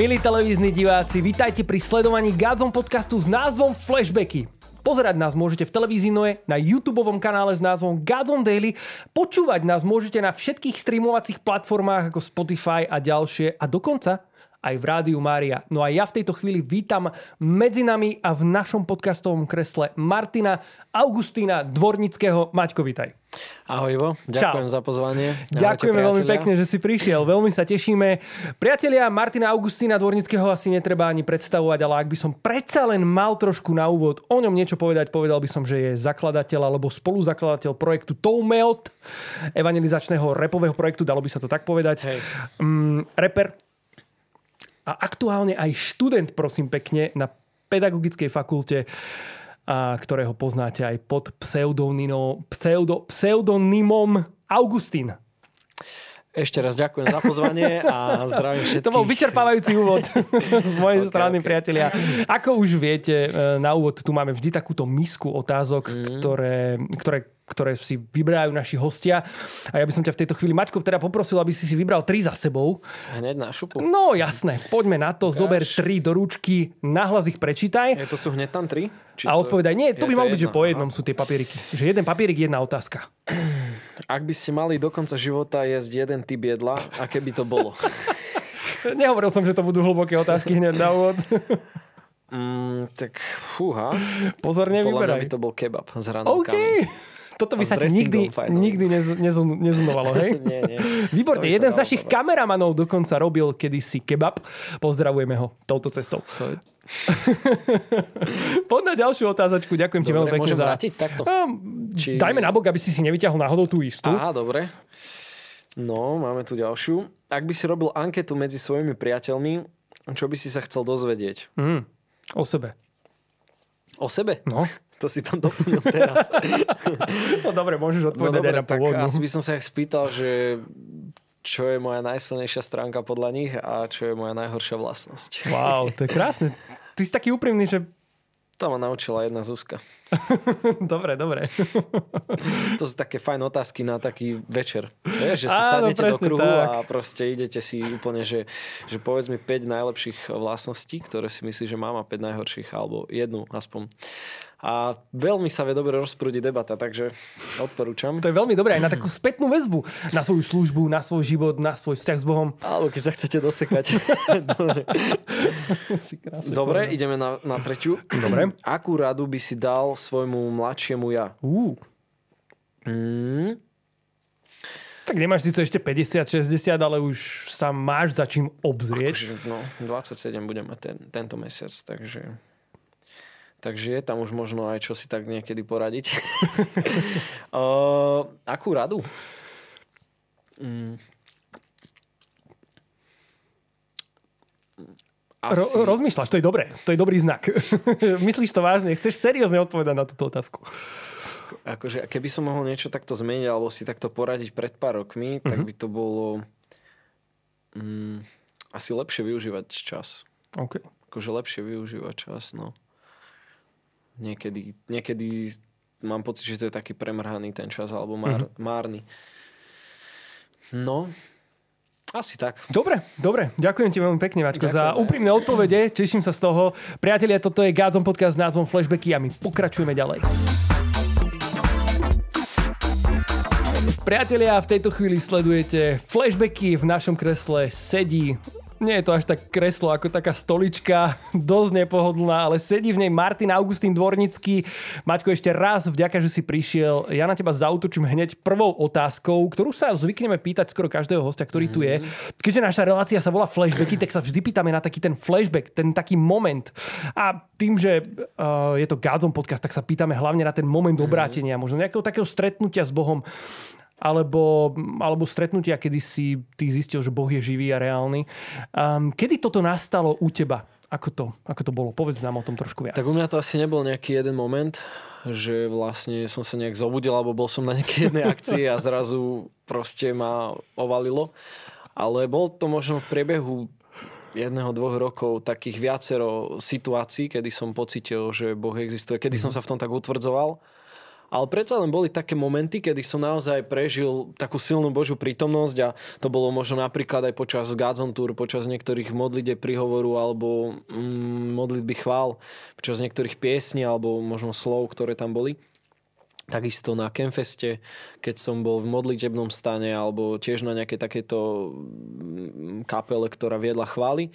Milí televízni diváci, vítajte pri sledovaní Gádzom podcastu s názvom Flashbacky. Pozerať nás môžete v televízii Noe, na YouTube kanále s názvom Godzone Daily. Počúvať nás môžete na všetkých streamovacích platformách ako Spotify a ďalšie. A dokonca aj v Rádiu Mária. No a ja v tejto chvíli vítam medzi nami a v našom podcastovom kresle Martina Augustína Dvornického. Maťko, vítaj. Ahoj Ivo, ďakujem Čau. za pozvanie. Ahojte, Ďakujeme veľmi pekne, že si prišiel. Veľmi sa tešíme. Priatelia Martina Augustína Dvornického asi netreba ani predstavovať, ale ak by som predsa len mal trošku na úvod o ňom niečo povedať, povedal by som, že je zakladateľ alebo spoluzakladateľ projektu Toumelt, evangelizačného repového projektu, dalo by sa to tak povedať. Hej. Um, reper, a aktuálne aj študent, prosím pekne, na pedagogickej fakulte, a ktorého poznáte aj pod pseudonymom, pseudo, pseudonymom Augustín. Ešte raz ďakujem za pozvanie a zdravím všetkých. To bol vyčerpávajúci úvod z mojej okay, strany, okay. priatelia. Ako už viete, e, na úvod tu máme vždy takúto misku otázok, mm. ktoré, ktoré ktoré si vyberajú naši hostia. A ja by som ťa v tejto chvíli, Maťko, teda poprosil, aby si si vybral tri za sebou. Hneď na šupu. No jasné, poďme na to, Ukáž. zober tri do ručky, nahlas ich prečítaj. Je to sú hneď tam tri? Či a odpovedaj, nie, to by malo byť, že po jednom aha. sú tie papieriky. Že jeden papierik, jedna otázka. Ak by ste mali do konca života jesť jeden typ jedla, aké by to bolo? Nehovoril som, že to budú hlboké otázky hneď na úvod. Mm, tak fúha. Pozorne vyberaj. Podľa by to bol kebab s hranolkami. Okay toto by sa ti nikdy, nikdy nez, nezunovalo, hej? nie, nie. Výborne, jeden z našich dobre. kameramanov dokonca robil kedysi kebab. Pozdravujeme ho touto cestou. So... Poď na ďalšiu otázočku. Ďakujem dobre, ti veľmi pekne za... vrátiť takto? Um, Či... Dajme nabok, aby si si nevyťahol náhodou tú istú. Aha, dobre. No, máme tu ďalšiu. Ak by si robil anketu medzi svojimi priateľmi, čo by si sa chcel dozvedieť? Mm, o sebe. O sebe? No. To si tam doplnil teraz. no dobre, môžeš odpovedať no, dobre, aj na tak asi by som sa ich spýtal, že čo je moja najsilnejšia stránka podľa nich a čo je moja najhoršia vlastnosť. Wow, to je krásne. Ty si taký úprimný, že... To ma naučila jedna Zuzka. dobre, dobre. to sú také fajn otázky na taký večer. Vieš, že sa sadnete do kruhu tak. a proste idete si úplne, že, že povedz mi 5 najlepších vlastností, ktoré si myslíš, že mám a 5 najhorších, alebo jednu aspoň a veľmi sa vie dobre rozprúdiť debata, takže odporúčam. To je veľmi dobré aj na takú spätnú väzbu na svoju službu, na svoj život, na svoj vzťah s Bohom. Alebo keď sa chcete dosekať. dobre, dobre ideme na, na treťu. Dobre. Akú radu by si dal svojmu mladšiemu ja? Uh. Mm. Tak nemáš síce ešte 50, 60, ale už sa máš za čím obzrieť. Akože, no, 27 budem mať ten, tento mesiac, takže... Takže je tam už možno aj čo si tak niekedy poradiť. uh, akú radu? Mm. Asi... Ro- rozmýšľaš, to je dobré. To je dobrý znak. Myslíš to vážne? Chceš seriózne odpovedať na túto otázku? Akože, keby som mohol niečo takto zmeniť alebo si takto poradiť pred pár rokmi, uh-huh. tak mhm. by to bolo mm, asi lepšie využívať čas. Okay. Akože lepšie využívať čas, no niekedy, niekedy mám pocit, že to je taký premrhaný ten čas, alebo már, mm-hmm. márny. No, asi tak. Dobre, dobre. Ďakujem ti veľmi pekne, Maťko, za úprimné odpovede. Teším sa z toho. Priatelia, toto je Gádzom podcast s názvom Flashbacky a my pokračujeme ďalej. Priatelia, v tejto chvíli sledujete flashbacky. V našom kresle sedí nie je to až tak kreslo ako taká stolička, dosť nepohodlná, ale sedí v nej Martin Augustín Dvornický. Maťko, ešte raz vďaka, že si prišiel. Ja na teba zautočím hneď prvou otázkou, ktorú sa zvykneme pýtať skoro každého hostia, ktorý tu je. Mhm. Keďže naša relácia sa volá flashbacky, tak sa vždy pýtame na taký ten flashback, ten taký moment. A tým, že uh, je to Gádzom podcast, tak sa pýtame hlavne na ten moment mhm. obrátenia, možno nejakého takého stretnutia s Bohom alebo, alebo stretnutia, kedy si ty zistil, že Boh je živý a reálny. Um, kedy toto nastalo u teba? Ako to, ako to bolo? Povedz nám o tom trošku viac. Tak u mňa to asi nebol nejaký jeden moment, že vlastne som sa nejak zobudil, alebo bol som na nejakej jednej akcii a zrazu proste ma ovalilo. Ale bol to možno v priebehu jedného, dvoch rokov takých viacero situácií, kedy som pocitil, že Boh existuje, kedy mm-hmm. som sa v tom tak utvrdzoval ale predsa len boli také momenty, kedy som naozaj prežil takú silnú Božiu prítomnosť a to bolo možno napríklad aj počas Godzone Tour, počas niektorých modlite prihovoru alebo mm, modlitby chvál, počas niektorých piesní alebo možno slov, ktoré tam boli. Takisto na Kemfeste, keď som bol v modlitebnom stane alebo tiež na nejakej takéto mm, kapele, ktorá viedla chvály.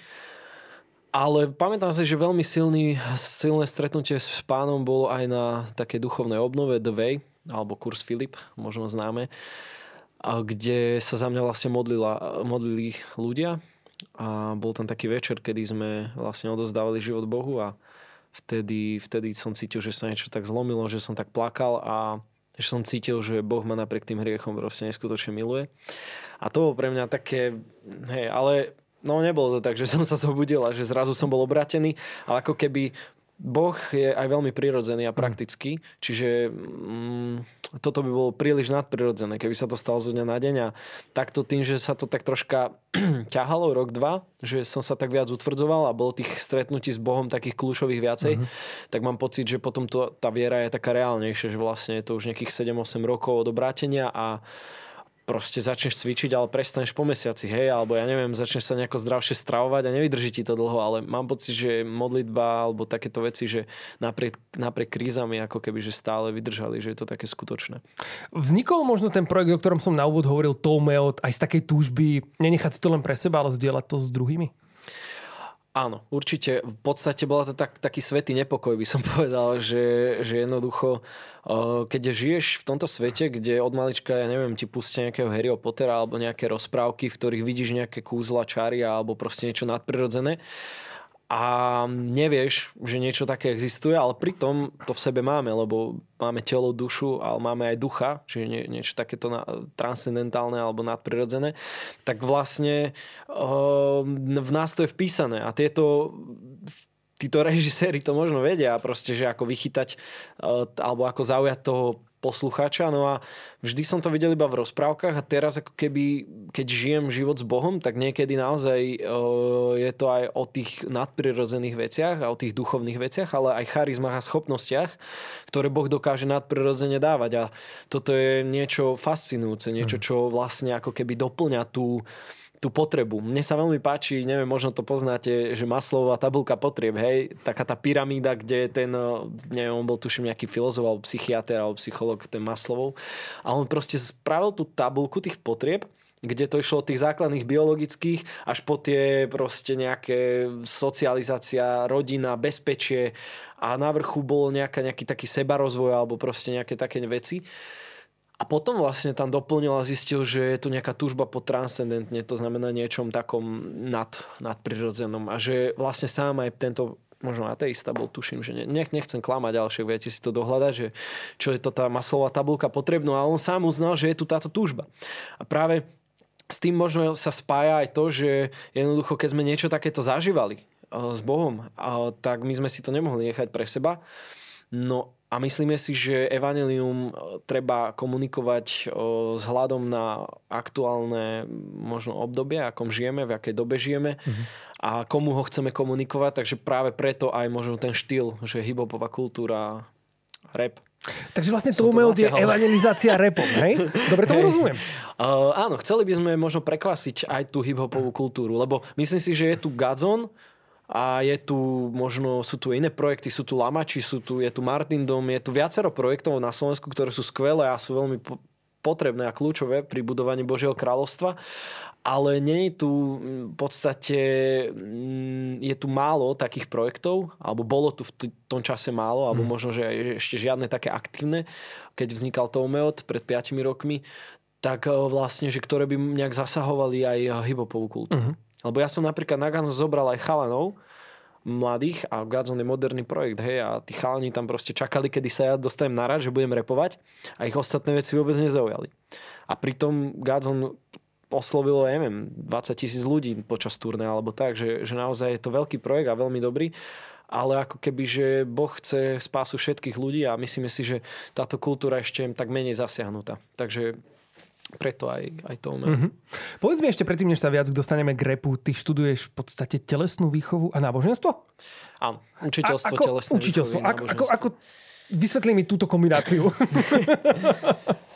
Ale pamätám si, že veľmi silný, silné stretnutie s pánom bolo aj na také duchovnej obnove The Way, alebo kurz Filip, možno známe, kde sa za mňa vlastne modlila, modlili ľudia a bol tam taký večer, kedy sme vlastne odozdávali život Bohu a vtedy, vtedy som cítil, že sa niečo tak zlomilo, že som tak plakal a že som cítil, že Boh ma napriek tým hriechom proste neskutočne miluje. A to bolo pre mňa také, hej, ale No nebolo to tak, že som sa zobudil a že zrazu som bol obratený, ale ako keby Boh je aj veľmi prirodzený a mm. praktický, čiže mm, toto by bolo príliš nadprirodzené, keby sa to stalo zo dňa na deň a takto tým, že sa to tak troška ťahalo rok, dva, že som sa tak viac utvrdzoval a bolo tých stretnutí s Bohom takých kľúčových viacej, uh-huh. tak mám pocit, že potom to, tá viera je taká reálnejšia, že vlastne je to už nejakých 7-8 rokov od obrátenia a proste začneš cvičiť, ale prestaneš po mesiaci, hej, alebo ja neviem, začneš sa nejako zdravšie stravovať a nevydrží ti to dlho, ale mám pocit, že modlitba alebo takéto veci, že napriek, napriek krízami ako keby, že stále vydržali, že je to také skutočné. Vznikol možno ten projekt, o ktorom som na úvod hovoril, Toumeot, aj z takej túžby nenechať si to len pre seba, ale zdieľať to s druhými? Áno, určite. V podstate bola to tak, taký svetý nepokoj, by som povedal, že, že jednoducho, eh, keď žiješ v tomto svete, kde od malička, ja neviem, ti pustia nejakého Harryho Pottera alebo nejaké rozprávky, v ktorých vidíš nejaké kúzla, čary alebo proste niečo nadprirodzené, a nevieš, že niečo také existuje, ale pritom to v sebe máme, lebo máme telo, dušu, ale máme aj ducha, čiže nie, niečo takéto na, transcendentálne alebo nadprirodzené, tak vlastne uh, v nás to je vpísané a tieto títo režiséri to možno vedia, proste, že ako vychytať uh, alebo ako zaujať toho poslucháča. No a vždy som to videl iba v rozprávkach a teraz ako keby, keď žijem život s Bohom, tak niekedy naozaj je to aj o tých nadprirodzených veciach a o tých duchovných veciach, ale aj charizmách a schopnostiach, ktoré Boh dokáže nadprirodzene dávať. A toto je niečo fascinujúce, niečo, mhm. čo vlastne ako keby doplňa tú tú potrebu. Mne sa veľmi páči, neviem, možno to poznáte, že Maslowová tabulka potrieb, hej, taká tá pyramída, kde ten, no, neviem, on bol tuším nejaký filozof alebo psychiatr alebo psycholog, ten Maslowov a on proste spravil tú tabulku tých potrieb kde to išlo od tých základných biologických až po tie proste nejaké socializácia, rodina, bezpečie a na vrchu bolo nejaká, nejaký taký sebarozvoj alebo proste nejaké také veci. A potom vlastne tam doplnil a zistil, že je tu nejaká túžba po transcendentne, to znamená niečom takom nad, nadprirodzenom. A že vlastne sám aj tento možno ateista bol, tuším, že nech, nechcem klamať, ale však viete si to dohľadať, že čo je to tá masová tabulka potrebná, a on sám uznal, že je tu táto túžba. A práve s tým možno sa spája aj to, že jednoducho, keď sme niečo takéto zažívali eh, s Bohom, tak my sme si to nemohli nechať pre seba. No a myslíme si, že evanelium e, treba komunikovať s e, hľadom na aktuálne možno obdobie, akom žijeme, v akej dobe žijeme mm-hmm. a komu ho chceme komunikovať. Takže práve preto aj možno ten štýl, že hiphopová kultúra, rap. Takže vlastne to je evangelizácia repom, hej? Dobre tomu rozumiem. Uh, áno, chceli by sme možno prekvasiť aj tú hiphopovú kultúru, lebo myslím si, že je tu Gazon, a je tu možno, sú tu iné projekty, sú tu Lamači, sú tu, je tu Martin Dom, je tu viacero projektov na Slovensku, ktoré sú skvelé a sú veľmi potrebné a kľúčové pri budovaní Božieho kráľovstva, ale nie je tu v podstate, je tu málo takých projektov, alebo bolo tu v tom čase málo, alebo mm. možno, že ešte žiadne také aktívne, keď vznikal Toumeot pred 5 rokmi, tak vlastne, že ktoré by nejak zasahovali aj hibopovú kultúru. Mm-hmm. Lebo ja som napríklad na Guns zobral aj chalanov, mladých a Godzone je moderný projekt, hej, a tí chalani tam proste čakali, kedy sa ja dostanem na rad, že budem repovať a ich ostatné veci vôbec nezaujali. A pritom Godzone oslovilo, ja neviem, 20 tisíc ľudí počas turné alebo tak, že, že naozaj je to veľký projekt a veľmi dobrý ale ako keby, že Boh chce spásu všetkých ľudí a myslíme si, že táto kultúra ešte tak menej zasiahnutá. Takže preto aj, aj to umiem. Mm-hmm. Povedz mi ešte predtým, než sa viac dostaneme k repu, ty študuješ v podstate telesnú výchovu a náboženstvo? Áno, učiteľstvo, a, ako, telesné učiteľstvo. Ako, ako, ako, Vysvetli mi túto kombináciu.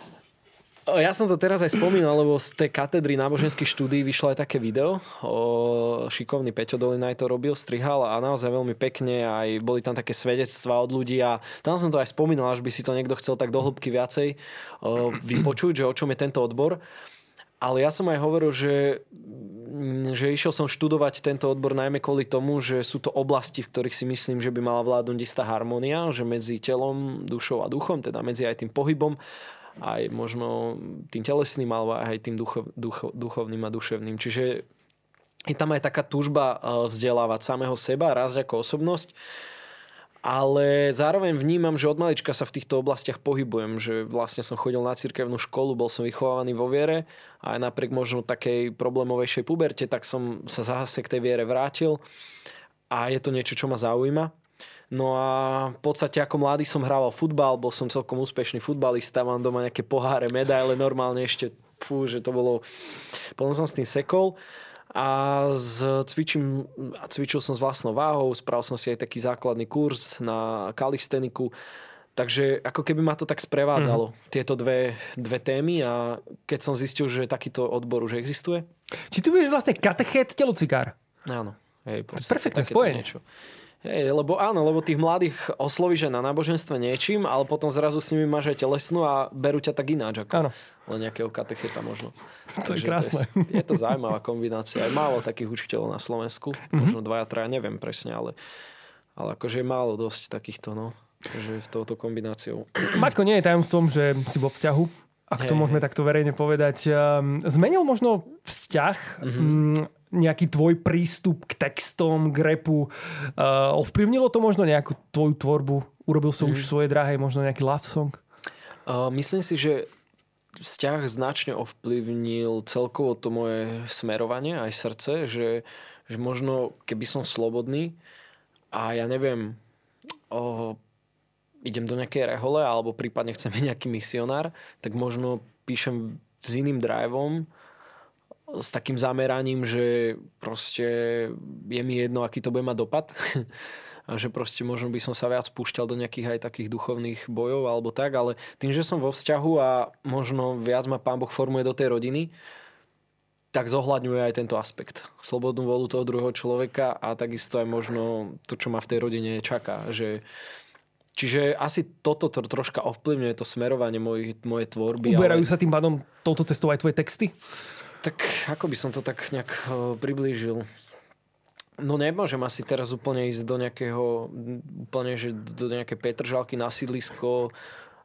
Ja som to teraz aj spomínal, lebo z tej katedry náboženských štúdí vyšlo aj také video. O, šikovný Peťo Dolinaj to robil, strihal a naozaj veľmi pekne. Aj boli tam také svedectvá od ľudí a tam som to aj spomínal, až by si to niekto chcel tak do hĺbky viacej vypočuť, že o čom je tento odbor. Ale ja som aj hovoril, že, že išiel som študovať tento odbor najmä kvôli tomu, že sú to oblasti, v ktorých si myslím, že by mala vládnuť istá harmonia, že medzi telom, dušou a duchom, teda medzi aj tým pohybom aj možno tým telesným, alebo aj tým ducho, ducho, duchovným a duševným. Čiže je tam aj taká túžba eh, vzdelávať samého seba, raz ako osobnosť, ale zároveň vnímam, že od malička sa v týchto oblastiach pohybujem, že vlastne som chodil na cirkevnú školu, bol som vychovávaný vo viere a aj napriek možno takej problémovejšej puberte, tak som sa zase k tej viere vrátil a je to niečo, čo ma zaujíma. No a v podstate ako mladý som hrával futbal, bol som celkom úspešný futbalista, mám doma nejaké poháre, medaile, normálne ešte, fú, že to bolo... Potom som s tým sekol a z, cvičím, a cvičil som s vlastnou váhou, spravil som si aj taký základný kurz na kalisteniku, takže ako keby ma to tak sprevádzalo, mm. tieto dve, dve témy a keď som zistil, že takýto odbor už existuje. Či ty budeš vlastne katechet telocvikár? Áno. Hej, Perfektné spojenie. Niečo. Hej, lebo áno, lebo tých mladých oslovíš na náboženstve niečím, ale potom zrazu s nimi máš aj telesnú a berú ťa tak ináč ako áno. len nejakého katecheta možno. To Takže je krásne. To je, je to zaujímavá kombinácia. Aj málo takých učiteľov na Slovensku. Mm-hmm. Možno dvaja, traja, neviem presne, ale, ale akože je málo dosť takýchto, no. Takže v touto kombináciou. Maťko, nie je tajomstvom, že si vo vzťahu ak to môžeme takto verejne povedať. Ehm, zmenil možno vzťah mm-hmm nejaký tvoj prístup k textom, k repu. Uh, ovplyvnilo to možno nejakú tvoju tvorbu? Urobil som mm. už svoje drahé možno nejaký love song? Uh, myslím si, že vzťah značne ovplyvnil celkovo to moje smerovanie, aj srdce, že, že možno keby som slobodný a ja neviem, oh, idem do nejakej rehole alebo prípadne chcem byť nejaký misionár, tak možno píšem s iným driveom s takým zameraním, že proste je mi jedno, aký to bude mať dopad. a že proste možno by som sa viac púšťal do nejakých aj takých duchovných bojov alebo tak, ale tým, že som vo vzťahu a možno viac ma Pán Boh formuje do tej rodiny, tak zohľadňuje aj tento aspekt. Slobodnú volu toho druhého človeka a takisto aj možno to, čo ma v tej rodine čaká. Že Čiže asi toto to troška ovplyvňuje to smerovanie mojej, mojej tvorby. Uberajú ale... sa tým pádom touto cestou aj tvoje texty? Tak ako by som to tak nejak priblížil? No nemôžem asi teraz úplne ísť do nejakého, úplne, že do nejaké Petržalky na sídlisko,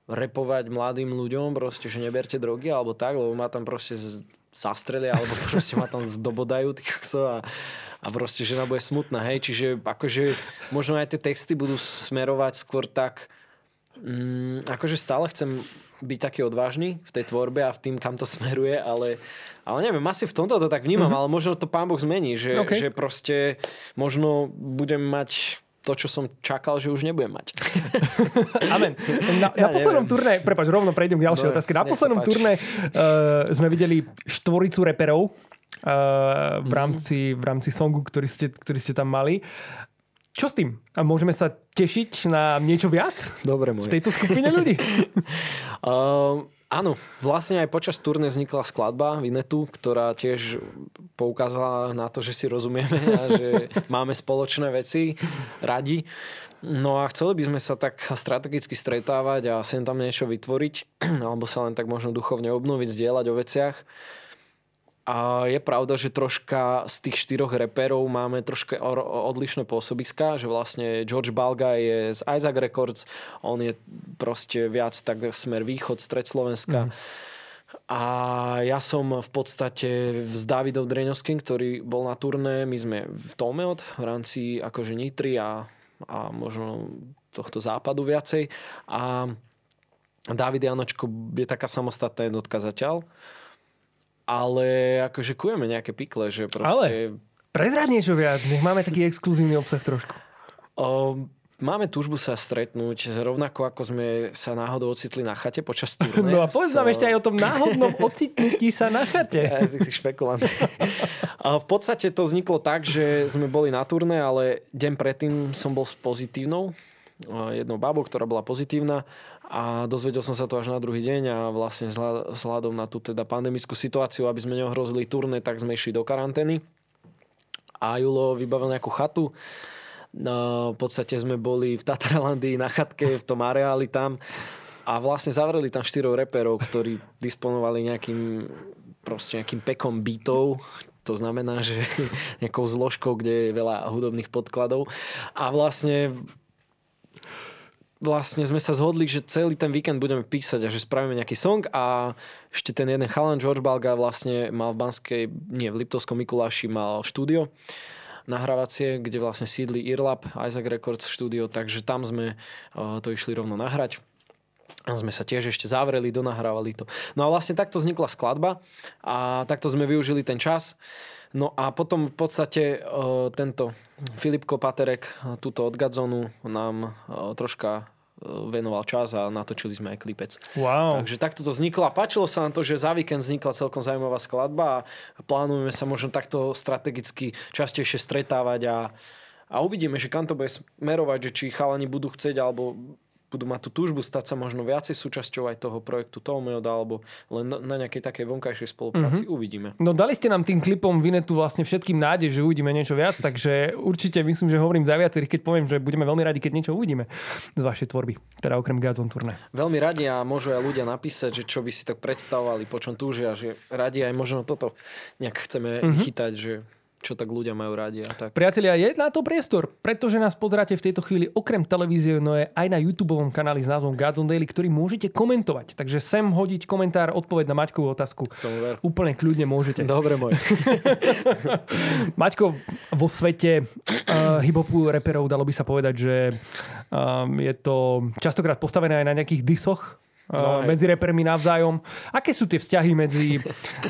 repovať mladým ľuďom proste, že neberte drogy alebo tak, lebo ma tam proste zastrelia alebo proste ma tam zdobodajú a, a proste žena bude smutná, hej. Čiže akože možno aj tie texty budú smerovať skôr tak, mm, akože stále chcem byť taký odvážny v tej tvorbe a v tým, kam to smeruje, ale, ale neviem, asi v tomto to tak vnímam, mm-hmm. ale možno to pán Boh zmení, že, okay. že proste možno budem mať to, čo som čakal, že už nebudem mať. Amen. Na, ja na poslednom turné, prepáč, rovno prejdem k ďalšej no, otázke. Na poslednom turné uh, sme videli štvoricu reperov uh, v, mhm. rámci, v rámci songu, ktorý ste, ktorý ste tam mali. Čo s tým? A môžeme sa tešiť na niečo viac? Dobre, môj. V tejto skupine ľudí? uh, áno, vlastne aj počas turné vznikla skladba Vinetu, ktorá tiež poukázala na to, že si rozumieme a že máme spoločné veci radi. No a chceli by sme sa tak strategicky stretávať a sem tam niečo vytvoriť, alebo sa len tak možno duchovne obnoviť, zdieľať o veciach. A je pravda, že troška z tých štyroch reperov máme troška odlišné pôsobiska, že vlastne George Balga je z Isaac Records, on je proste viac tak smer východ, stred Slovenska. Mm. A ja som v podstate s Davidom Dreňovským, ktorý bol na turné, my sme v Tomeot v rámci akože Nitry a, a možno tohto západu viacej. A David Janočko je taká samostatná jednotka zatiaľ ale akože kujeme nejaké pikle, že proste... Ale prezrať niečo viac, nech máme taký exkluzívny obsah trošku. O, máme túžbu sa stretnúť, rovnako ako sme sa náhodou ocitli na chate počas turné. No a povedz nám so... ešte aj o tom náhodnom ocitnutí sa na chate. Ja, ty si špekulant. a v podstate to vzniklo tak, že sme boli na turné, ale deň predtým som bol s pozitívnou jednou babou, ktorá bola pozitívna a dozvedel som sa to až na druhý deň a vlastne vzhľadom na tú teda pandemickú situáciu, aby sme neohrozili turné, tak sme išli do karantény. A Julo vybavil nejakú chatu. No, v podstate sme boli v Tatralandii na chatke, v tom areáli tam. A vlastne zavreli tam štyroch reperov, ktorí disponovali nejakým proste nejakým pekom bytov, to znamená, že nejakou zložkou, kde je veľa hudobných podkladov. A vlastne vlastne sme sa zhodli, že celý ten víkend budeme písať a že spravíme nejaký song a ešte ten jeden chalan George Balga vlastne mal v Banskej, nie, v Liptovskom Mikuláši mal štúdio nahrávacie, kde vlastne sídli Irlab, Isaac Records štúdio, takže tam sme uh, to išli rovno nahrať. A sme sa tiež ešte zavreli, donahrávali to. No a vlastne takto vznikla skladba a takto sme využili ten čas. No a potom v podstate uh, tento Filipko Paterek, túto od Gadzonu, nám troška venoval čas a natočili sme aj klipec. Wow. Takže takto to vzniklo a páčilo sa nám to, že za víkend vznikla celkom zaujímavá skladba a plánujeme sa možno takto strategicky častejšie stretávať a, a uvidíme, že kam to bude smerovať, že či chalani budú chcieť alebo budú mať tú túžbu stať sa možno viacej súčasťou aj toho projektu Tomeo alebo len na nejakej takej vonkajšej spolupráci. Mm-hmm. Uvidíme. No dali ste nám tým klipom Vinetu vlastne všetkým nádej, že uvidíme niečo viac, takže určite myslím, že hovorím za viacerých, keď poviem, že budeme veľmi radi, keď niečo uvidíme z vašej tvorby, teda okrem Gazon turné. Veľmi radi a môžu aj ľudia napísať, že čo by si tak predstavovali, po čom túžia, že radi aj možno toto nejak chceme mm-hmm. chytať, že čo tak ľudia majú radi. A tak. Priatelia, je na to priestor, pretože nás pozeráte v tejto chvíli okrem televízie, no je aj na YouTube kanáli s názvom Gods on Daily, ktorý môžete komentovať. Takže sem hodiť komentár, odpoveď na Maťkovú otázku. Úplne kľudne môžete. Dobre, môj. Maťko, vo svete uh, hip-hopu reperov dalo by sa povedať, že um, je to častokrát postavené aj na nejakých disoch No, medzi repermi navzájom. Aké sú tie vzťahy medzi,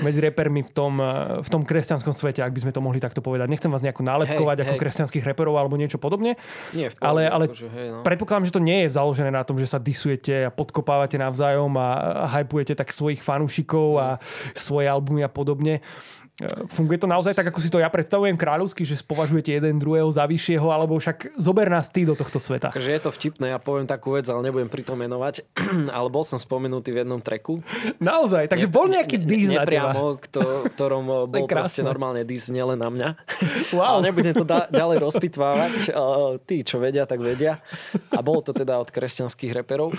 medzi repermi v tom, v tom kresťanskom svete, ak by sme to mohli takto povedať? Nechcem vás nejako nálepkovať hej, ako hej. kresťanských reperov alebo niečo podobne. Nie, v ale, ale akože, hej, no. predpokladám, že to nie je založené na tom, že sa disujete a podkopávate navzájom a, a hypujete tak svojich fanúšikov a svoje albumy a podobne. Funguje to naozaj tak, ako si to ja predstavujem kráľovsky, že spovažujete jeden druhého za vyššieho, alebo však zober nás ty do tohto sveta. Takže je to vtipné, ja poviem takú vec, ale nebudem pri tom menovať, ale bol som spomenutý v jednom treku. Naozaj, takže ne, bol nejaký dis na teba. Kto, ktorom bol proste normálne dis nielen na mňa. Wow. Ale nebudem to da- ďalej rozpitvávať. Tí, čo vedia, tak vedia. A bolo to teda od kresťanských reperov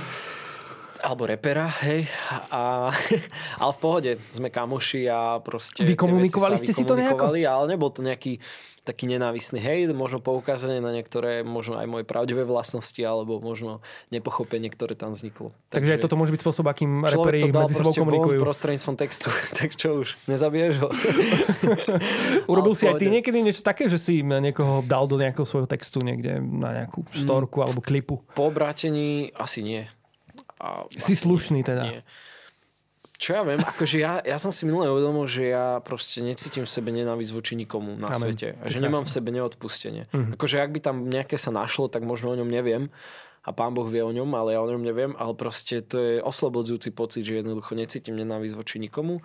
alebo repera, hej. A, ale v pohode, sme kamoši a proste... Vykomunikovali ste si to nejako? Ale nebol to nejaký taký nenávisný hej, možno poukázanie na niektoré, možno aj moje pravdivé vlastnosti, alebo možno nepochopenie, ktoré tam vzniklo. Takže, Takže toto môže byť spôsob, akým reperi medzi sebou komunikujú. prostredníctvom textu, tak čo už, nezabiješ ho. Urobil si aj ty niekedy niečo také, že si niekoho dal do nejakého svojho textu niekde na nejakú storku mm, alebo klipu? Po obrátení asi nie. A si vlastne slušný teda. Nie. Čo ja viem, akože ja, ja som si minulé uvedomil, že ja proste necítim v sebe nenávisť voči nikomu na Amen. svete. A že nemám v sebe neodpustenie. Mm-hmm. Akože ak by tam nejaké sa našlo, tak možno o ňom neviem. A pán Boh vie o ňom, ale ja o ňom neviem. Ale proste to je oslobodzujúci pocit, že jednoducho necítim nenávisť voči nikomu.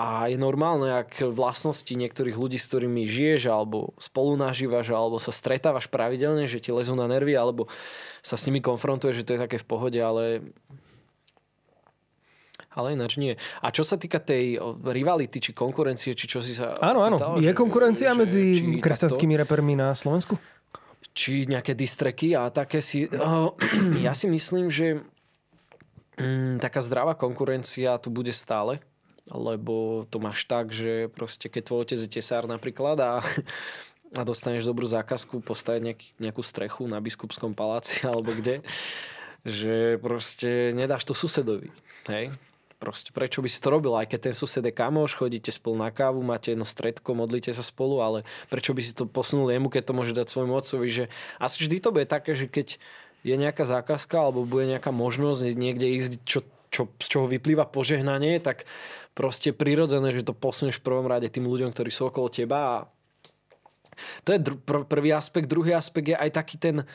A je normálne, ak vlastnosti niektorých ľudí, s ktorými žiješ, alebo spolu nažívaš, alebo sa stretávaš pravidelne, že ti lezú na nervy, alebo sa s nimi konfrontuje, že to je také v pohode, ale ale ináč nie. A čo sa týka tej rivality, či konkurencie, či čo si sa... Áno, áno. Pýtal, je že, konkurencia že, medzi kresťanskými takto, repermi na Slovensku? Či nejaké distreky a také si... Uh, ja si myslím, že um, taká zdravá konkurencia tu bude stále lebo to máš tak, že proste keď tvoj otec je tesár napríklad a, a dostaneš dobrú zákazku postaviť nejaký, nejakú strechu na biskupskom paláci alebo kde, že proste nedáš to susedovi. Hej? Proste prečo by si to robil, aj keď ten sused je kamoš, chodíte spolu na kávu, máte jedno stredko, modlíte sa spolu, ale prečo by si to posunul jemu, keď to môže dať svojmu otcovi, že asi vždy to bude také, že keď je nejaká zákazka alebo bude nejaká možnosť niekde ísť, čo, čo, z čoho vyplýva požehnanie, tak proste prirodzené, že to posuneš v prvom rade tým ľuďom, ktorí sú okolo teba a to je dr- pr- prvý aspekt. Druhý aspekt je aj taký ten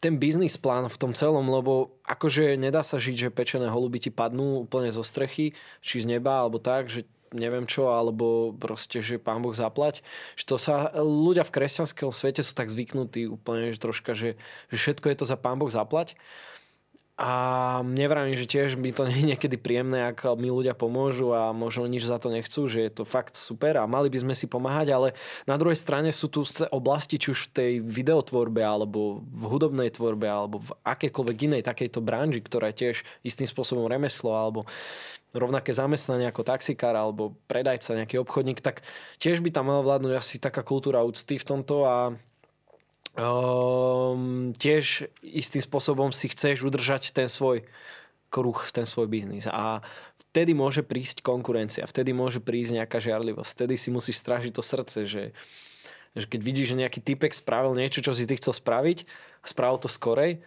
ten biznis plán v tom celom, lebo akože nedá sa žiť, že pečené holuby ti padnú úplne zo strechy, či z neba, alebo tak, že neviem čo, alebo proste, že pán Boh zaplať. Že to sa, ľudia v kresťanskom svete sú tak zvyknutí úplne, že troška, že, že všetko je to za pán Boh zaplať. A nevrám, že tiež by to nie je niekedy príjemné, ak mi ľudia pomôžu a možno nič za to nechcú, že je to fakt super a mali by sme si pomáhať, ale na druhej strane sú tu oblasti, či už v tej videotvorbe, alebo v hudobnej tvorbe, alebo v akékoľvek inej takejto branži, ktorá je tiež istým spôsobom remeslo, alebo rovnaké zamestnanie ako taxikár alebo predajca, nejaký obchodník, tak tiež by tam mala vládnuť asi taká kultúra úcty v tomto a um, tiež istým spôsobom si chceš udržať ten svoj kruh, ten svoj biznis. A vtedy môže prísť konkurencia, vtedy môže prísť nejaká žiarlivosť, vtedy si musíš strážiť to srdce, že, že keď vidíš, že nejaký typek spravil niečo, čo si ty chcel spraviť spravil to skorej,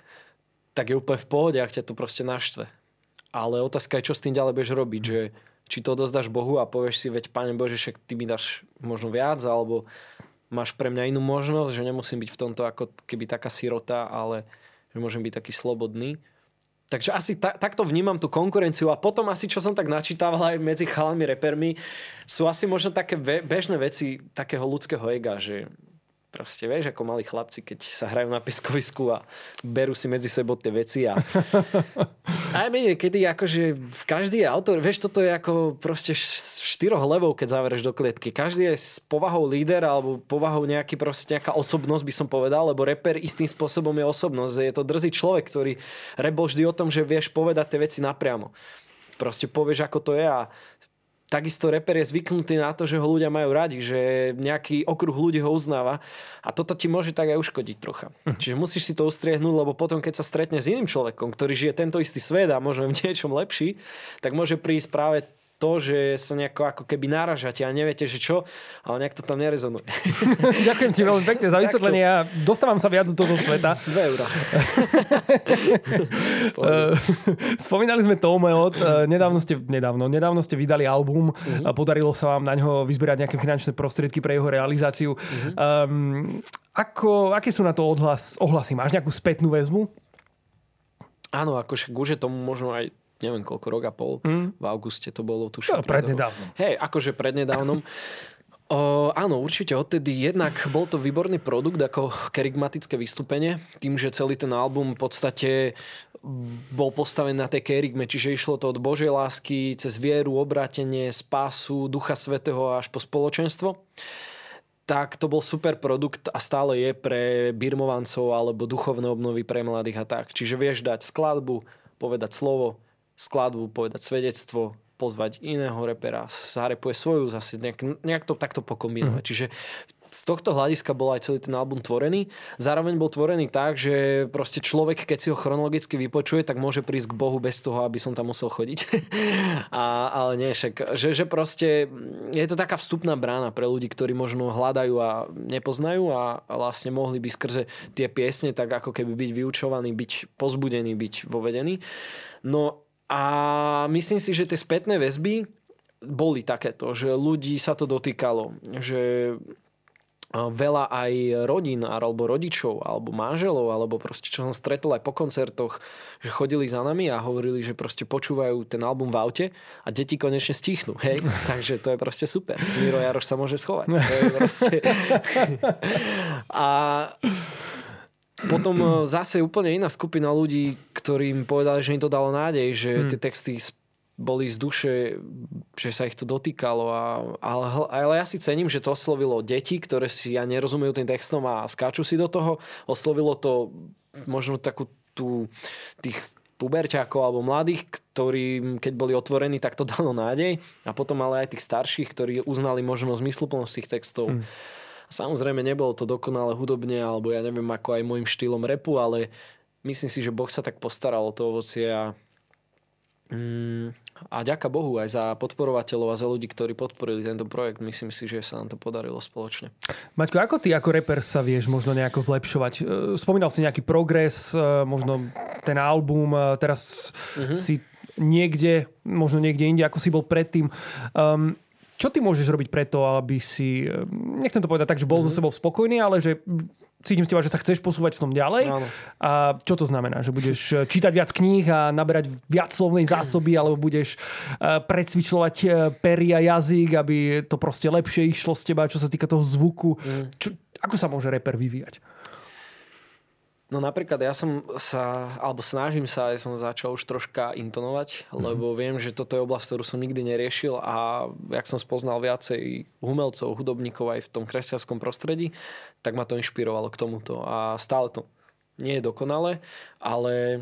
tak je úplne v pohode, ak ťa to proste naštve. Ale otázka je, čo s tým ďalej budeš robiť, že či to odozdáš Bohu a povieš si, veď Pane Bože, však ty mi dáš možno viac, alebo máš pre mňa inú možnosť, že nemusím byť v tomto ako keby taká sirota, ale že môžem byť taký slobodný. Takže asi ta, takto vnímam tú konkurenciu a potom asi, čo som tak načítaval aj medzi chalami, repermi, sú asi možno také bežné veci takého ľudského ega, že proste vieš, ako mali chlapci, keď sa hrajú na piskovisku a berú si medzi sebou tie veci a aj menej, kedy akože v každý je autor, vieš, toto je ako proste štyroch levov, keď zavereš do klietky. Každý je s povahou líder alebo povahou nejaký proste nejaká osobnosť by som povedal, lebo reper istým spôsobom je osobnosť. Je to drzý človek, ktorý rap bol vždy o tom, že vieš povedať tie veci napriamo. Proste povieš, ako to je a takisto reper je zvyknutý na to, že ho ľudia majú radi, že nejaký okruh ľudí ho uznáva a toto ti môže tak aj uškodiť trocha. Uh-huh. Čiže musíš si to ustriehnúť, lebo potom, keď sa stretneš s iným človekom, ktorý žije tento istý svet a možno v niečom lepší, tak môže prísť práve to, že sa nejako ako keby náražate a neviete, že čo, ale nejak to tam nerezonuje. Ďakujem ti veľmi pekne za vysvetlenie. Ja dostávam sa viac do toho sveta. Dve eurá. Eh, spomínali sme Tomeot. Eh, nedávno ste, nedávno, nedávno ste vydali album. Uh-huh. Podarilo sa vám na ňo vyzbierať nejaké finančné prostriedky pre jeho realizáciu. Uh-huh. Um, ako, aké sú na to odhlas, ohlasy? Máš nejakú spätnú väzbu? Áno, akože už je tomu možno aj neviem koľko, rok a pol. Mm. V auguste to bolo, tuším. No, prednedávnom. Hej, akože prednedávnom. O, áno, určite odtedy jednak bol to výborný produkt ako kerigmatické vystúpenie, tým, že celý ten album v podstate bol postavený na tej kerigme, čiže išlo to od Božej lásky cez vieru, obrátenie, spásu, Ducha Svetého až po spoločenstvo tak to bol super produkt a stále je pre birmovancov alebo duchovné obnovy pre mladých a tak. Čiže vieš dať skladbu, povedať slovo, skladbu, povedať svedectvo, pozvať iného repera, zarepuje svoju, zase nejak, nejak to takto pokombinovať. Mm. Čiže z tohto hľadiska bol aj celý ten album tvorený. Zároveň bol tvorený tak, že proste človek, keď si ho chronologicky vypočuje, tak môže prísť k Bohu bez toho, aby som tam musel chodiť. a, ale nie, však, že, že proste je to taká vstupná brána pre ľudí, ktorí možno hľadajú a nepoznajú a, vlastne mohli by skrze tie piesne tak ako keby byť vyučovaní, byť pozbudení, byť vovedení. No a myslím si, že tie spätné väzby boli takéto, že ľudí sa to dotýkalo, že veľa aj rodín alebo rodičov alebo manželov alebo proste čo som stretol aj po koncertoch, že chodili za nami a hovorili, že proste počúvajú ten album v aute a deti konečne stichnú. Hej? Takže to je proste super. Miro Jaroš sa môže schovať. To je proste... a potom e, zase úplne iná skupina ľudí, ktorým povedali, že im to dalo nádej, že hmm. tie texty boli z duše, že sa ich to dotýkalo. A, ale, ale ja si cením, že to oslovilo deti, ktoré si ja nerozumejú tým textom a skáču si do toho. Oslovilo to možno takú tú, tých puberťákov alebo mladých, ktorí keď boli otvorení, tak to dalo nádej. A potom ale aj tých starších, ktorí uznali možno zmysluplnosť tých textov. Hmm Samozrejme nebolo to dokonale hudobne, alebo ja neviem ako aj môjim štýlom repu, ale myslím si, že Boh sa tak postaral o to ovocie a mm, a ďaká Bohu aj za podporovateľov a za ľudí, ktorí podporili tento projekt. Myslím si, že sa nám to podarilo spoločne. Maťko, ako ty ako reper sa vieš možno nejako zlepšovať? E, spomínal si nejaký progres, e, možno ten album, e, teraz uh-huh. si niekde, možno niekde inde, ako si bol predtým. Um, čo ty môžeš robiť preto, aby si, nechcem to povedať tak, že bol mm-hmm. so sebou spokojný, ale že cítim z teba, že sa chceš posúvať v tom ďalej. Áno. A čo to znamená? Že budeš eh, čítať viac kníh a naberať viac slovnej zásoby, alebo budeš eh, precvičovať eh, pery a jazyk, aby to proste lepšie išlo z teba, čo sa týka toho zvuku. Mm. Čo, ako sa môže reper vyvíjať? No napríklad ja som sa, alebo snažím sa, ja som začal už troška intonovať, mm-hmm. lebo viem, že toto je oblasť, ktorú som nikdy neriešil a jak som spoznal viacej umelcov, hudobníkov aj v tom kresťanskom prostredí, tak ma to inšpirovalo k tomuto a stále to nie je dokonale, ale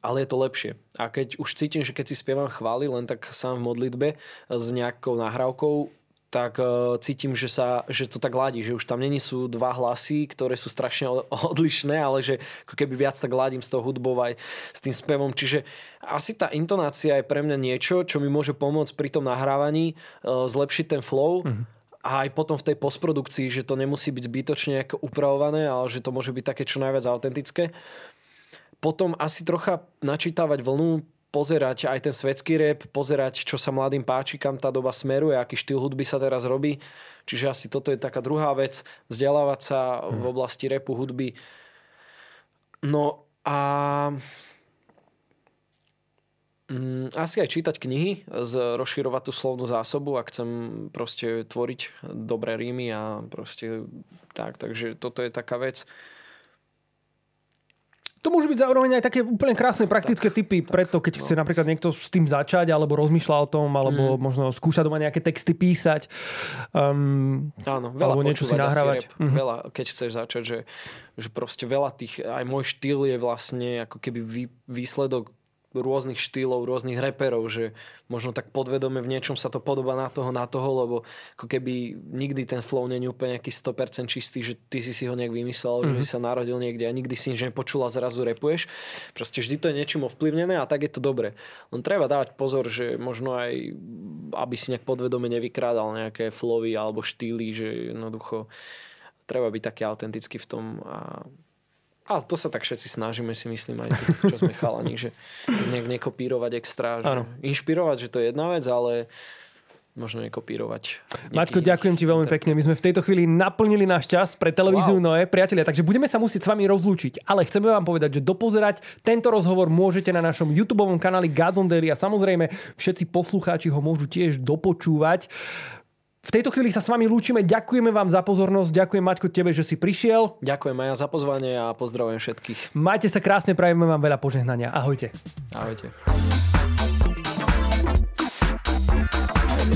ale je to lepšie. A keď už cítim, že keď si spievam chvály len tak sám v modlitbe s nejakou nahrávkou, tak uh, cítim, že, sa, že to tak ladí, že už tam není sú dva hlasy, ktoré sú strašne odlišné, ale že ako keby viac tak ladím s tou hudbou aj s tým spevom. Čiže asi tá intonácia je pre mňa niečo, čo mi môže pomôcť pri tom nahrávaní uh, zlepšiť ten flow. Mm-hmm a aj potom v tej postprodukcii, že to nemusí byť zbytočne upravované, ale že to môže byť také čo najviac autentické. Potom asi trocha načítavať vlnu, pozerať aj ten svetský rap, pozerať, čo sa mladým páči, kam tá doba smeruje, aký štýl hudby sa teraz robí. Čiže asi toto je taká druhá vec, vzdelávať sa v oblasti repu, hudby. No a mm, asi aj čítať knihy, z, rozširovať tú slovnú zásobu, ak chcem proste tvoriť dobré rímy a proste tak, takže toto je taká vec. To môžu byť zároveň aj také úplne krásne praktické tak, typy, tak, preto keď no. chce napríklad niekto s tým začať, alebo rozmýšľa o tom, alebo mm. možno skúša doma nejaké texty písať. Um, Áno, veľa alebo niečo si nahrávať. Mm-hmm. Veľa, keď chceš začať, že, že proste veľa tých, aj môj štýl je vlastne ako keby vý, výsledok rôznych štýlov, rôznych reperov, že možno tak podvedome v niečom sa to podobá na toho, na toho, lebo ako keby nikdy ten flow není úplne nejaký 100% čistý, že ty si si ho nejak vymyslel, mm-hmm. že mhm. si sa narodil niekde a nikdy si nič nepočul a zrazu repuješ. Proste vždy to je niečím ovplyvnené a tak je to dobre. Len treba dávať pozor, že možno aj, aby si nejak podvedome nevykrádal nejaké flowy alebo štýly, že jednoducho treba byť taký autentický v tom a ale to sa tak všetci snažíme, si myslím, aj tí, čo sme chalani, že nejak nekopírovať extra. Že inšpirovať, že to je jedna vec, ale možno nekopírovať. Maťko, ďakujem ti veľmi pekne. My sme v tejto chvíli naplnili náš čas pre televíziu wow. Noé, priatelia, takže budeme sa musieť s vami rozlúčiť. Ale chceme vám povedať, že dopozerať tento rozhovor môžete na našom YouTube kanáli Gods on Daily a samozrejme všetci poslucháči ho môžu tiež dopočúvať. V tejto chvíli sa s vami lúčime. Ďakujeme vám za pozornosť. Ďakujem Maťko tebe, že si prišiel. Ďakujem aj ja za pozvanie a pozdravujem všetkých. Majte sa krásne, prajeme vám veľa požehnania. Ahojte. Ahojte.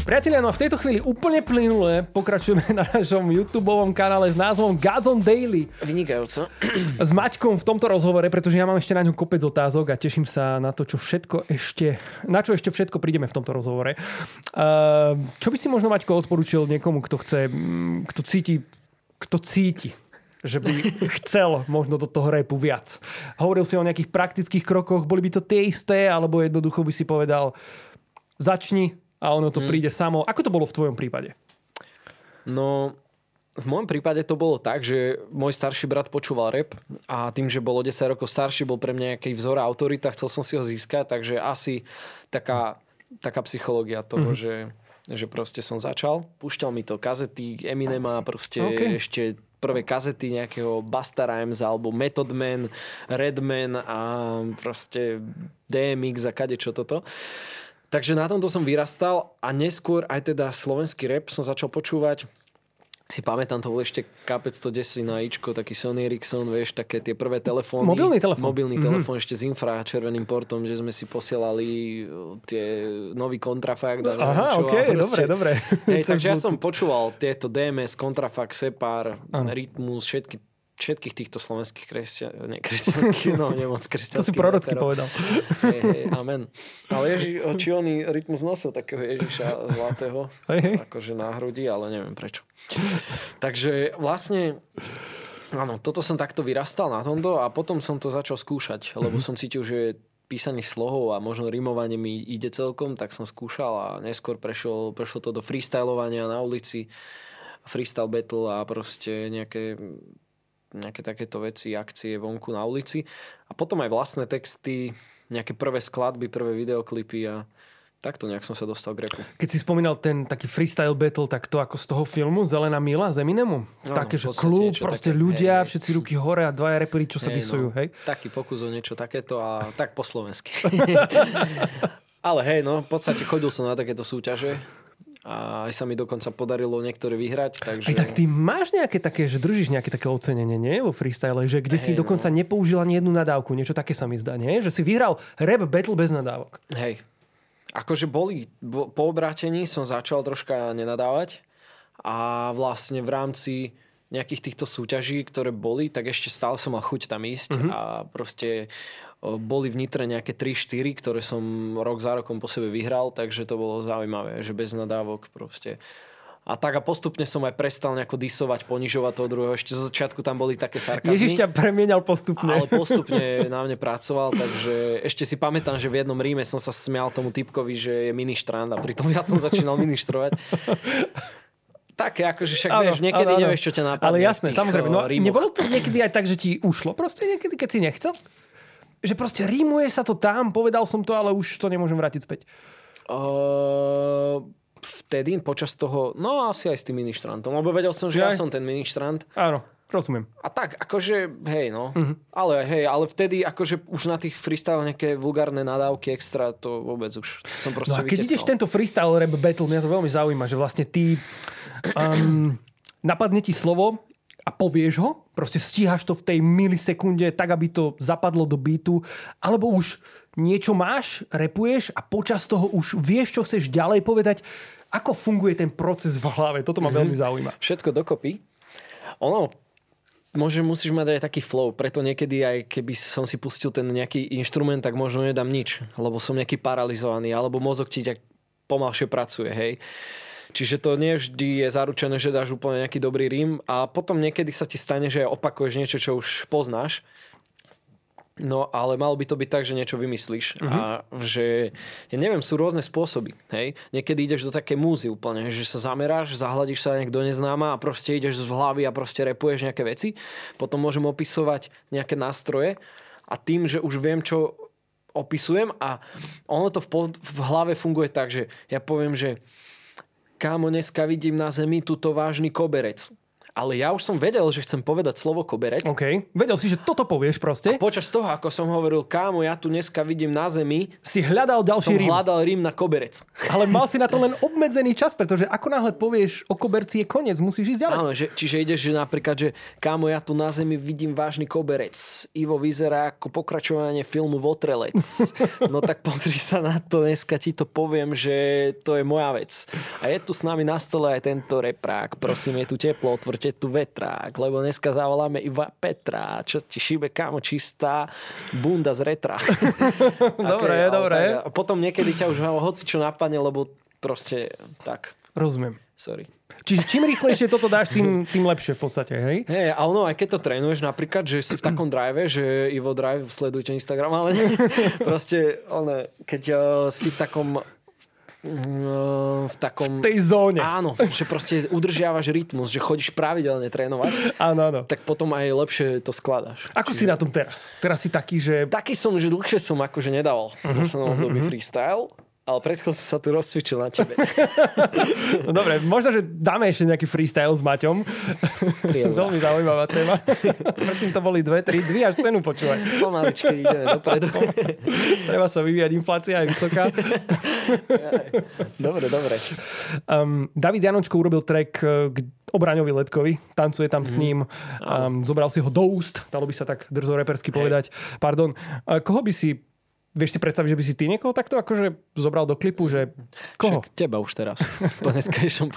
Priatelia, no v tejto chvíli úplne plynule pokračujeme na našom YouTube kanále s názvom Gods Daily. Vynikajúco. S Maťkom v tomto rozhovore, pretože ja mám ešte na ňo kopec otázok a teším sa na to, čo všetko ešte, na čo ešte všetko prídeme v tomto rozhovore. Uh, čo by si možno Maťko odporučil niekomu, kto chce, mm, kto cíti, kto cíti že by chcel možno do toho repu viac. Hovoril si o nejakých praktických krokoch, boli by to tie isté, alebo jednoducho by si povedal, začni, a ono to hmm. príde samo. Ako to bolo v tvojom prípade? No, v môjom prípade to bolo tak, že môj starší brat počúval rap a tým, že bol o 10 rokov starší, bol pre mňa nejaký vzor a autorita, chcel som si ho získať, takže asi taká, taká psychológia toho, mm-hmm. že, že proste som začal. Púšťal mi to kazety Eminema, proste okay. ešte prvé kazety nejakého Basta Rhymes alebo Method Man, Redman a proste DMX a kade čo toto. Takže na tomto som vyrastal a neskôr aj teda slovenský rap som začal počúvať si pamätám, to bol ešte K510 na Ičko, taký Sony Ericsson, vieš, také tie prvé telefóny. Mobilný telefón. Mobilný mm-hmm. telefón ešte s infra červeným portom, že sme si posielali uh, tie nový kontrafakt. Aha, čo, okay, proste, dobre, dobre. Hej, takže ja som počúval tieto DMS, kontrafakt, Separ, ano. Rytmus, všetky všetkých týchto slovenských kresťan, ne, kresťanských, no nemoc kresťanských. To si prorocky povedal. Hej, hej, amen. Ale Ježi, či on rytmus nosil takého Ježiša zlatého, hej, hej. akože na hrudi, ale neviem prečo. Takže vlastne Áno, toto som takto vyrastal na tomto a potom som to začal skúšať, lebo mm-hmm. som cítil, že písanie slohov a možno rimovanie mi ide celkom, tak som skúšal a neskôr prešlo, prešlo to do freestylovania na ulici, freestyle battle a proste nejaké nejaké takéto veci, akcie vonku na ulici. A potom aj vlastné texty, nejaké prvé skladby, prvé videoklipy a takto nejak som sa dostal k repu. Keď si spomínal ten taký freestyle battle, tak to ako z toho filmu Zelená mila z Eminemu? No, také, že klub, proste také, ľudia, hej, všetci ruky hore a dvaja reperi, čo sa hej, disujú, no, hej? Taký pokus o niečo takéto a tak po slovensky. Ale hej, no, v podstate chodil som na takéto súťaže a aj sa mi dokonca podarilo niektoré vyhrať. Takže... Aj tak ty máš nejaké také, že držíš nejaké také ocenenie, nie? Vo freestyle, že kde hey, si no. dokonca nepoužil ani jednu nadávku, niečo také sa mi zdá, nie? Že si vyhral rap battle bez nadávok. Hej, akože boli, bo, po obrátení som začal troška nenadávať a vlastne v rámci nejakých týchto súťaží, ktoré boli, tak ešte stále som mal chuť tam ísť mm-hmm. a proste boli v Nitre nejaké 3-4, ktoré som rok za rokom po sebe vyhral, takže to bolo zaujímavé, že bez nadávok proste a tak a postupne som aj prestal nejako disovať, ponižovať toho druhého. Ešte zo začiatku tam boli také sarkazmy. Ježiš ťa premienal postupne. Ale postupne na mne pracoval, takže ešte si pamätám, že v jednom ríme som sa smial tomu typkovi, že je ministrant a pritom ja som začínal ministrovať. Také, akože však ano, vieš, niekedy ano, nevieš, čo ťa napadne. Ale jasné, samozrejme. No, nebolo to niekedy aj tak, že ti ušlo proste niekedy, keď si nechcel? Že proste rímuje sa to tam, povedal som to, ale už to nemôžem vrátiť späť. Uh vtedy počas toho, no asi aj s tým ministrantom, lebo vedel som, že ja, ja som ten ministrant. Áno, rozumiem. A tak, akože, hej, no. Uh-huh. Ale hej, ale vtedy, akože už na tých freestyle nejaké vulgárne nadávky extra, to vôbec už som proste No a keď vytesal. ideš tento freestyle rap battle, mňa to veľmi zaujíma, že vlastne ty um, napadne ti slovo a povieš ho, proste stíhaš to v tej milisekunde tak, aby to zapadlo do beatu, alebo už niečo máš, repuješ a počas toho už vieš, čo chceš ďalej povedať. Ako funguje ten proces v hlave? Toto ma mm-hmm. veľmi zaujíma. Všetko dokopy. Ono, môže, musíš mať aj taký flow, preto niekedy aj keby som si pustil ten nejaký inštrument, tak možno nedám nič, lebo som nejaký paralizovaný, alebo mozog ti tak pomalšie pracuje, hej. Čiže to nie vždy je zaručené, že dáš úplne nejaký dobrý rím a potom niekedy sa ti stane, že opakuješ niečo, čo už poznáš No ale malo by to byť tak, že niečo vymyslíš uh-huh. a že, ja neviem, sú rôzne spôsoby, hej. Niekedy ideš do také múzy úplne, že sa zameráš, zahľadíš sa do neznáma a proste ideš z hlavy a proste repuješ nejaké veci. Potom môžem opisovať nejaké nástroje a tým, že už viem, čo opisujem a ono to v, v hlave funguje tak, že ja poviem, že kámo, dneska vidím na zemi túto vážny koberec ale ja už som vedel, že chcem povedať slovo koberec. OK. Vedel si, že toto povieš proste. A počas toho, ako som hovoril, kámo, ja tu dneska vidím na zemi, si hľadal ďalší som rím. hľadal rím na koberec. Ale mal si na to len obmedzený čas, pretože ako náhle povieš o koberci je koniec, musíš ísť ďalej. Áno, že, čiže ideš, že napríklad, že kámo, ja tu na zemi vidím vážny koberec. Ivo vyzerá ako pokračovanie filmu Votrelec. No tak pozri sa na to, dneska ti to poviem, že to je moja vec. A je tu s nami na stole aj tento reprák. Prosím, je tu teplo, otvorte ešte tu vetrák, lebo dneska zavoláme iba Petra, čo ti šíbe kamo čistá bunda z retra. dobre, okay, dobre. Tak, potom niekedy ťa už hoci čo napadne, lebo proste tak. Rozumiem. Sorry. Čiže čím rýchlejšie toto dáš, tým, tým lepšie v podstate, hej? Nie, ale no, aj keď to trénuješ napríklad, že si v takom drive, že Ivo Drive, sledujte Instagram, ale proste, one, keď uh, si v takom v takom... V tej zóne. Áno, že proste udržiavaš rytmus, že chodíš pravidelne trénovať. Áno, áno. Tak potom aj lepšie to skladaš. Ako Čiže... si na tom teraz? Teraz si taký, že... Taký som, že dlhšie som akože nedával. Uh-huh, uh-huh, uh-huh. freestyle. Ale predtým som sa tu rozcvičil na tebe. no dobre, možno, že dáme ešte nejaký freestyle s Maťom. Veľmi zaujímavá téma. Predtým to boli dve, tri, dvi až cenu počúvať. Pomaličky ideme dopredu. Treba sa vyvíjať, inflácia je vysoká. dobre, dobre. Um, David Janočko urobil track eh, k Obraňovi Letkovi, tancuje tam mm. s mhm. ním, um, zobral si ho do úst, dalo by sa tak drzo repersky povedať. Hey. Pardon. Uh, koho by si Vieš si predstaviť, že by si ty niekoho takto akože zobral do klipu, že koho? Však teba už teraz. Po dneskajšom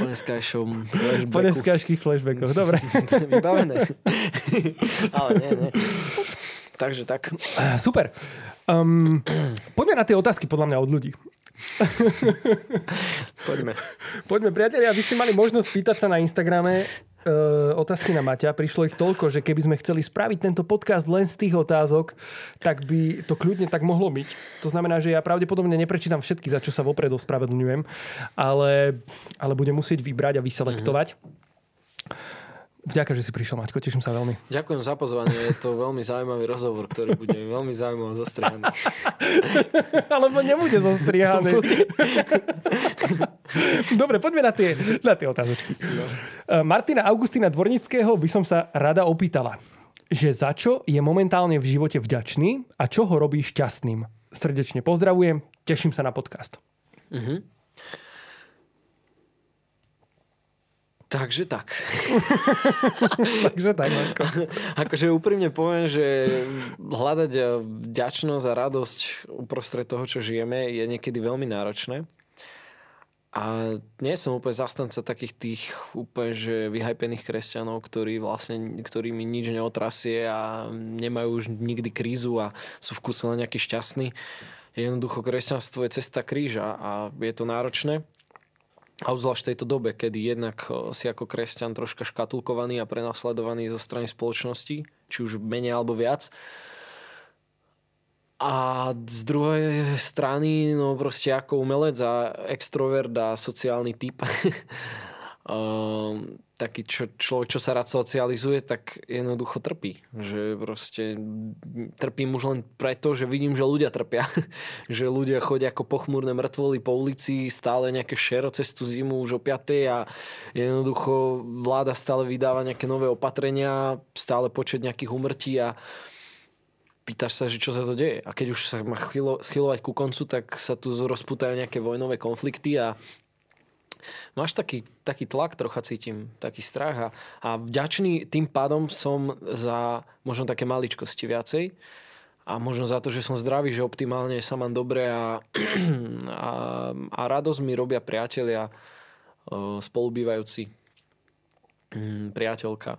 po dneskajšom flashbacku. Po dneskajších flashbackoch, dobre. Vybavené. Ale nie, nie. Takže tak. Super. Um, poďme na tie otázky podľa mňa od ľudí. Poďme. Poďme, priatelia, vy ste mali možnosť pýtať sa na Instagrame E, otázky na Maťa. Prišlo ich toľko, že keby sme chceli spraviť tento podcast len z tých otázok, tak by to kľudne tak mohlo byť. To znamená, že ja pravdepodobne neprečítam všetky, za čo sa vopred ospravedlňujem, ale, ale budem musieť vybrať a vyselektovať. Mm-hmm. Vďaka, že si prišiel, Maťko, teším sa veľmi. Ďakujem za pozvanie, je to veľmi zaujímavý rozhovor, ktorý bude veľmi zaujímaво zostrihaný. Alebo nebude zostrihaný. Dobre, poďme na tie, na tie otázočky. No. Martina Augustina Dvornického by som sa rada opýtala, že za čo je momentálne v živote vďačný a čo ho robí šťastným. Srdečne pozdravujem, teším sa na podcast. Uh-huh. Takže tak. Takže tak, Marko. akože úprimne poviem, že hľadať vďačnosť a radosť uprostred toho, čo žijeme, je niekedy veľmi náročné. A nie som úplne zastanca takých tých úplne že vyhajpených kresťanov, ktorí vlastne, ktorými nič neotrasie a nemajú už nikdy krízu a sú v kuse len nejaký šťastný. Jednoducho kresťanstvo je cesta kríža a je to náročné. A obzvlášť v tejto dobe, kedy jednak si ako kresťan troška škatulkovaný a prenasledovaný zo strany spoločnosti, či už menej alebo viac. A z druhej strany, no proste ako umelec a extrovert a sociálny typ, taký čo, človek, čo sa rád socializuje, tak jednoducho trpí. Že proste trpím už len preto, že vidím, že ľudia trpia. že ľudia chodia ako pochmúrne mŕtvoly po ulici, stále nejaké šero cez tú zimu už o 5. a jednoducho vláda stále vydáva nejaké nové opatrenia, stále počet nejakých umrtí a pýtaš sa, že čo sa to deje. A keď už sa má schylovať ku koncu, tak sa tu rozputajú nejaké vojnové konflikty a máš taký, taký tlak, trocha cítim, taký strach a, a vďačný tým pádom som za možno také maličkosti viacej a možno za to, že som zdravý, že optimálne sa mám dobre a, a, a radosť mi robia priatelia, spolubývajúci, mm, priateľka.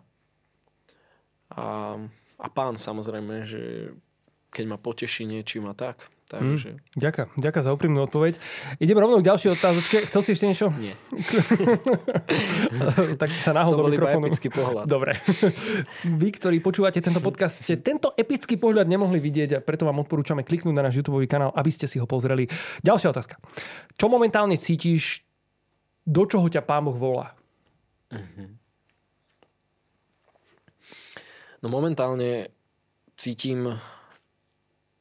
A, a pán samozrejme, že keď ma poteší niečím a tak, Takže... Mm, ďakujem, ďakujem za úprimnú odpoveď. Idem rovno k ďalšej otázočke. Chcel si ešte niečo? Nie. tak sa nahol do mikrofónu. epický pohľad. Dobre. Vy, ktorí počúvate tento podcast, ste tento epický pohľad nemohli vidieť a preto vám odporúčame kliknúť na náš YouTube kanál, aby ste si ho pozreli. Ďalšia otázka. Čo momentálne cítiš, do čoho ťa Pán Boh volá? Uh-huh. No momentálne cítim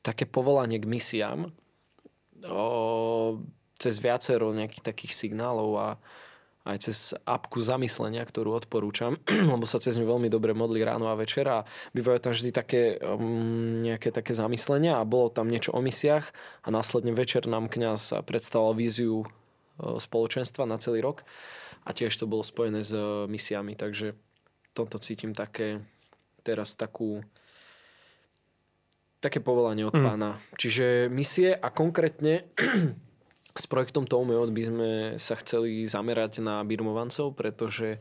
také povolanie k misiám o, cez viacero nejakých takých signálov a aj cez apku zamyslenia, ktorú odporúčam, lebo sa cez ňu veľmi dobre modli ráno a večer a bývajú tam vždy také um, nejaké také zamyslenia a bolo tam niečo o misiách a následne večer nám kňaz predstavoval víziu spoločenstva na celý rok a tiež to bolo spojené s uh, misiami, takže toto cítim také teraz takú také povolanie od mm. pána. Čiže misie a konkrétne s projektom Toumeot by sme sa chceli zamerať na birmovancov, pretože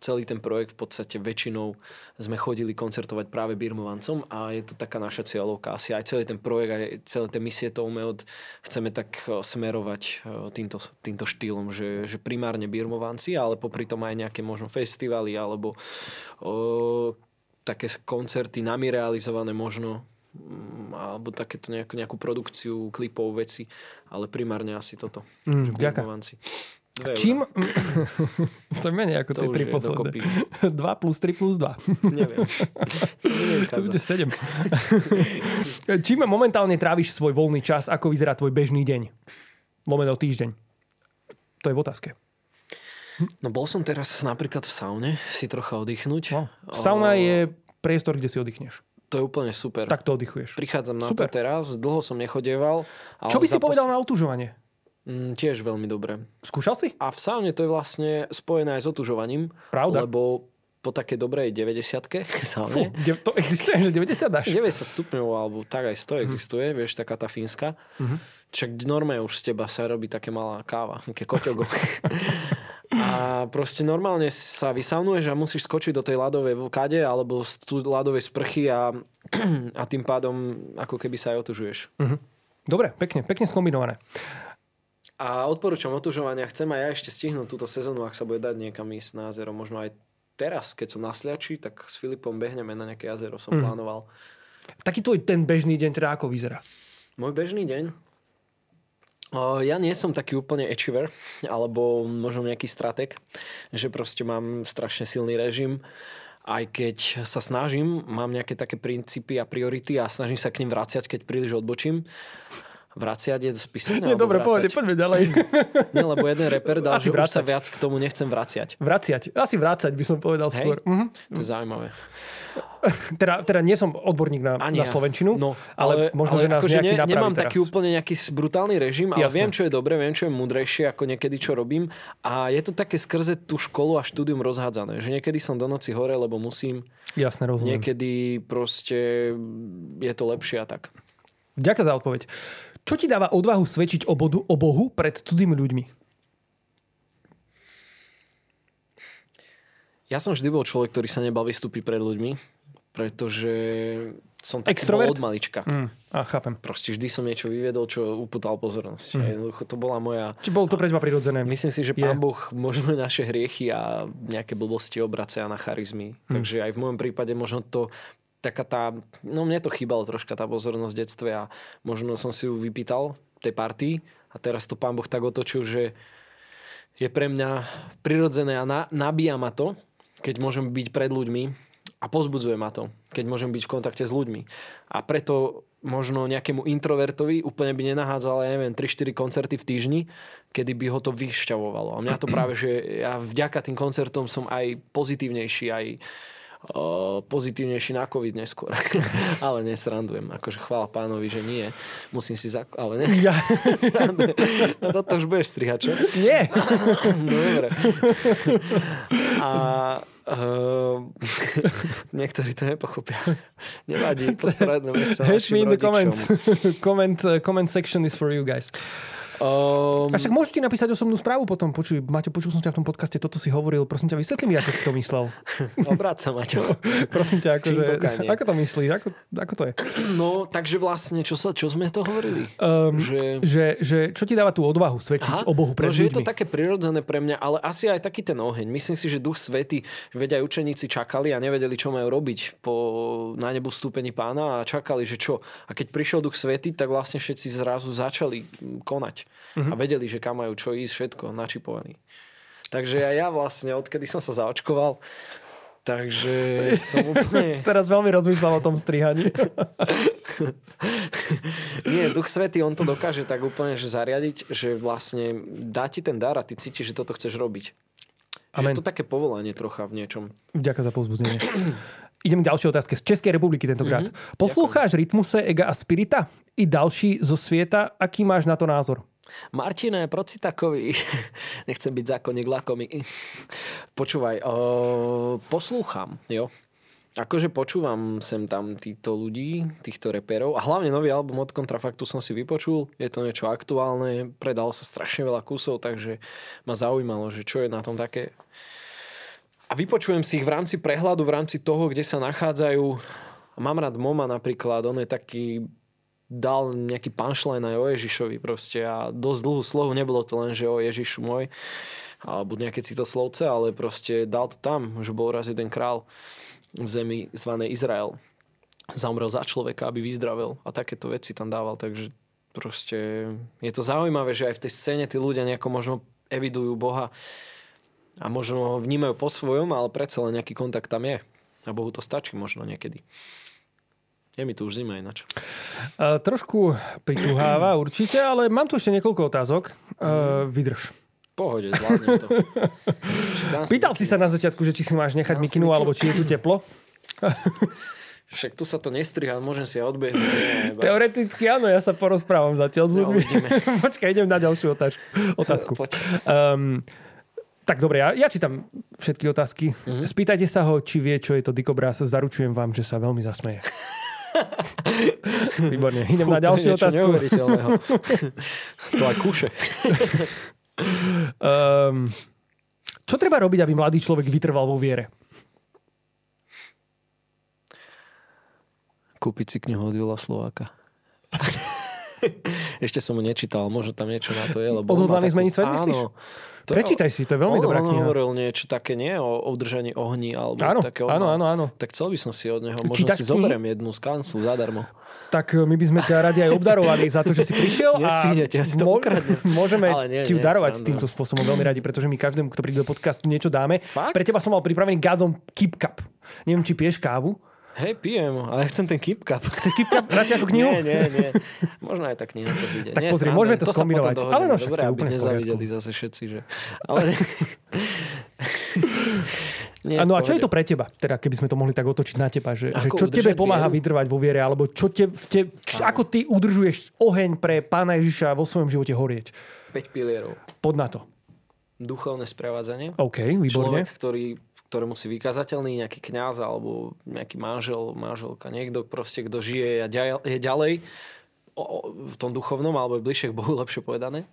celý ten projekt v podstate väčšinou sme chodili koncertovať práve birmovancom a je to taká naša cieľovka. Asi aj celý ten projekt, aj celé tie misie Toumeot chceme tak e, smerovať e, týmto, týmto štýlom, že, že primárne birmovanci, ale popri tom aj nejaké možno festivaly alebo o, také koncerty nami realizované možno alebo takéto nejakú, nejakú produkciu klipov, veci, ale primárne asi toto. Mm, ďakujem. Čím... to je menej ako tie tri posledné. 2 plus 3 plus 2. Neviem. to bude 7. Čím momentálne tráviš svoj voľný čas? Ako vyzerá tvoj bežný deň? Lomeno týždeň. To je v otázke. No bol som teraz napríklad v saune si trocha oddychnúť. No, sauna je priestor, kde si oddychneš. To je úplne super. Tak to oddychuješ. Prichádzam na super. to teraz, dlho som nechodieval. Čo by si povedal na otužovanie? Mm, tiež veľmi dobre. Skúšal si? A v saune to je vlastne spojené aj s otužovaním. Pravda. Lebo po takej dobrej 90 saune. Fú, to existuje, že 90 dáš? 90 stupňov, alebo tak aj 100 existuje, mm. vieš, taká tá fínska. Mm-hmm. Čak normálne už z teba sa robí také malá káva, také koťogo. A proste normálne sa vysaunuješ a musíš skočiť do tej ľadovej vlkade alebo z tú ľadovej sprchy a, a tým pádom ako keby sa aj otužuješ. Uh-huh. Dobre, pekne, pekne skombinované. A odporúčam otužovania. Chcem aj ja ešte stihnúť túto sezónu, ak sa bude dať niekam ísť na jazero. Možno aj teraz, keď som na Sliači, tak s Filipom behneme na nejaké jazero, som uh-huh. plánoval. Taký tvoj ten bežný deň teda ako vyzerá? Môj bežný deň? Ja nie som taký úplne achiever, alebo možno nejaký stratek, že proste mám strašne silný režim aj keď sa snažím, mám nejaké také princípy a priority a snažím sa k ním vraciať, keď príliš odbočím. Vraciať je spisovné? Nie, dobre, povedz, poďme ďalej. Nie, lebo jeden reper dal, Asi že vracať. už sa viac k tomu nechcem vraciať. Vraciať. Asi vrácať by som povedal Hej? skôr. Mhm. To je zaujímavé. Teda, teda nie som odborník na, Ani na Slovenčinu, no, ale, ale možno, ale že nás akože ne, Nemám teraz. taký úplne nejaký brutálny režim, ale Jasne. viem, čo je dobre, viem, čo je múdrejšie ako niekedy, čo robím. A je to také skrze tú školu a štúdium rozhádzané. Že niekedy som do noci hore, lebo musím. Jasne, rozumiem. Niekedy proste je to lepšie a tak. Ďakujem za odpoveď. Čo ti dáva odvahu svedčiť o, bodu, o Bohu pred cudzými ľuďmi? Ja som vždy bol človek, ktorý sa nebal vystúpiť pred ľuďmi, pretože som taký Extrovert? od malička. Mm, a chápem. Proste vždy som niečo vyvedol, čo uputal pozornosť. Mm. Jednoducho to bola moja... Či bolo to pre teba prirodzené? Myslím si, že Pán Boh možno naše hriechy a nejaké blbosti obracia na charizmy. Mm. Takže aj v môjom prípade možno to taká tá, no mne to chýbalo troška tá pozornosť v detstve a možno som si ju vypýtal tej partii a teraz to pán Boh tak otočil, že je pre mňa prirodzené a na, nabíja ma to, keď môžem byť pred ľuďmi a pozbudzuje ma to, keď môžem byť v kontakte s ľuďmi. A preto možno nejakému introvertovi úplne by nenahádzal, ja neviem, 3-4 koncerty v týždni, kedy by ho to vyšťavovalo. A mňa to práve, že ja vďaka tým koncertom som aj pozitívnejší, aj pozitívnejší na COVID neskôr. ale nesrandujem. Akože chvála pánovi, že nie. Musím si zak... Ale nie. Ja. no toto už budeš strihať, čo? Nie. no dobre. A Uh, niektorí to nepochopia. Nevadí, posporadneme sa Hate me in the comments. comment, uh, comment section is for you guys. Um, a však môžete napísať osobnú správu potom. Počuj, Maťo, počul som ťa v tom podcaste, toto si hovoril. Prosím ťa, vysvetli mi, ako si to myslel. Obráť sa, Maťo. Prosím ťa, akože, ako to myslíš? Ako, ako to je? No, takže vlastne, čo, sa, čo sme to hovorili? Um, že... Že, že, čo ti dáva tú odvahu svedčiť Aha, o Bohu pred no, že je to také prirodzené pre mňa, ale asi aj taký ten oheň. Myslím si, že duch svety, veď aj učeníci čakali a nevedeli, čo majú robiť po na nebu vstúpení pána a čakali, že čo. A keď prišiel duch svety, tak vlastne všetci zrazu začali konať uh-huh. a vedeli, že kam majú čo ísť, všetko načipovaný. Takže aj ja vlastne, odkedy som sa zaočkoval, takže som úplne... Teraz veľmi rozmýšľam o tom strihaní. Nie, Duch Svetý, on to dokáže tak úplne že zariadiť, že vlastne dá ti ten dar a ty cítiš, že toto chceš robiť. Amen. Že je to také povolanie trocha v niečom. Ďakujem za povzbudenie. Idem k ďalšej otázke. Z Českej republiky tentokrát. Mm-hmm. Poslúcháš Rytmuse, Ega a Spirita? I další zo sveta. Aký máš na to názor? Martine, takový? Nechcem byť zákonník lakomý. Počúvaj, o, poslúcham, jo. Akože počúvam sem tam týchto ľudí, týchto reperov a hlavne nový album od Kontrafaktu som si vypočul. Je to niečo aktuálne, predalo sa strašne veľa kusov, takže ma zaujímalo, že čo je na tom také. A vypočujem si ich v rámci prehľadu, v rámci toho, kde sa nachádzajú. Mám rád Moma napríklad, on je taký dal nejaký punchline aj o Ježišovi proste a dosť dlhú slohu, nebolo to len, že o Ježišu môj alebo nejaké citoslovce, ale proste dal to tam, že bol raz jeden král v zemi zvanej Izrael. Zamrel za človeka, aby vyzdravel a takéto veci tam dával, takže proste je to zaujímavé, že aj v tej scéne tí ľudia nejako možno evidujú Boha a možno ho vnímajú po svojom, ale predsa len nejaký kontakt tam je. A Bohu to stačí možno niekedy. Je mi tu už zima ináč. Uh, trošku prituháva určite, ale mám tu ešte niekoľko otázok. Uh, vydrž. Pohode, zvládnem to. Pýtal si sa na začiatku, že či si máš nechať mikinu, mikinu, alebo či je tu teplo. Však tu sa to nestriha, môžem si ja odbehnúť. Teoreticky áno, ja sa porozprávam zatiaľ s no, ľuďmi. No, Počkaj, idem na ďalšiu otáž, otázku. Um, tak dobre, ja, ja čítam všetky otázky. Mm-hmm. Spýtajte sa ho, či vie, čo je to Dikobraz. Zaručujem vám, že sa veľmi zasmeje. Výborne. Idem Fú, na ďalšiu otázku. to aj kúše. um, čo treba robiť, aby mladý človek vytrval vo viere? Kúpiť si knihu od Jula Slováka. Ešte som mu nečítal, možno tam niečo na to je. Lebo Odhodlaný zmeniť svet, myslíš? Áno. To Prečítaj si, to je veľmi on, dobrá on kniha. hovoril niečo také, nie? O, udržaní ohni alebo áno, také áno, áno, áno. Tak chcel by som si od neho, možno Čítaš si knihy? zoberiem jednu z kanclu zadarmo. Tak e, my by sme ťa radi aj obdarovali za to, že si prišiel a ja si to môžeme nie, ti ju darovať nie, týmto spôsobom veľmi radi, pretože my každému, kto príde do podcastu, niečo dáme. Fakt? Pre teba som mal pripravený gazom Keep Cup. Neviem, či piješ kávu. Hej, pijem, ale chcem ten Keep Cup. Chceš Keep Cup? Radšej ako knihu? nie, nie, nie. Možno aj tá kniha sa zíde. Tak nie, pozri, môžeme to, to skombinovať. Ale no Dobre, aby nezavideli zase všetci, že... Ale... Nie, no a čo je to pre teba? Teda keby sme to mohli tak otočiť na teba, že, že čo tebe pomáha vieru? vytrvať vo viere, alebo čo te, v te, č, ako ty udržuješ oheň pre pána Ježiša vo svojom živote horieť? 5 pilierov. Pod na to. Duchovné sprevádzanie. OK, výborne. Človek, ktorý ktorému si vykazateľný nejaký kňaz alebo nejaký manžel, manželka, niekto proste, kto žije a je ďalej v tom duchovnom alebo je bližšie k Bohu, lepšie povedané.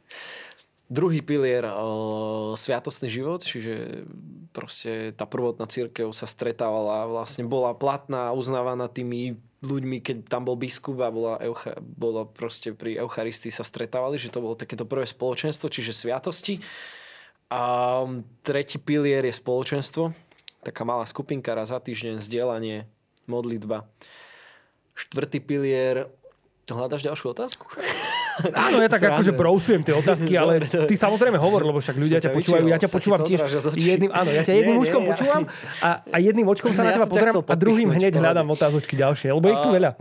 Druhý pilier, uh, sviatostný život, čiže proste tá prvotná církev sa stretávala, vlastne bola platná, uznávaná tými ľuďmi, keď tam bol biskup a bola, eucha, bola proste pri Eucharistii sa stretávali, že to bolo takéto prvé spoločenstvo, čiže sviatosti. A tretí pilier je spoločenstvo, taká malá skupinka raz za týždeň, zdieľanie, modlitba. Štvrtý pilier, hľadaš ďalšiu otázku? Áno, ja tak Srande. akože brousujem tie otázky, ale ty samozrejme hovor, lebo však ľudia ťa počúvajú. Ja ťa počúvam tiež jedným, áno, ja ťa jedným nie, počúvam a, a jedným očkom sa na teba pozerám a druhým hneď hľadám otázočky ďalšie, lebo ich tu veľa.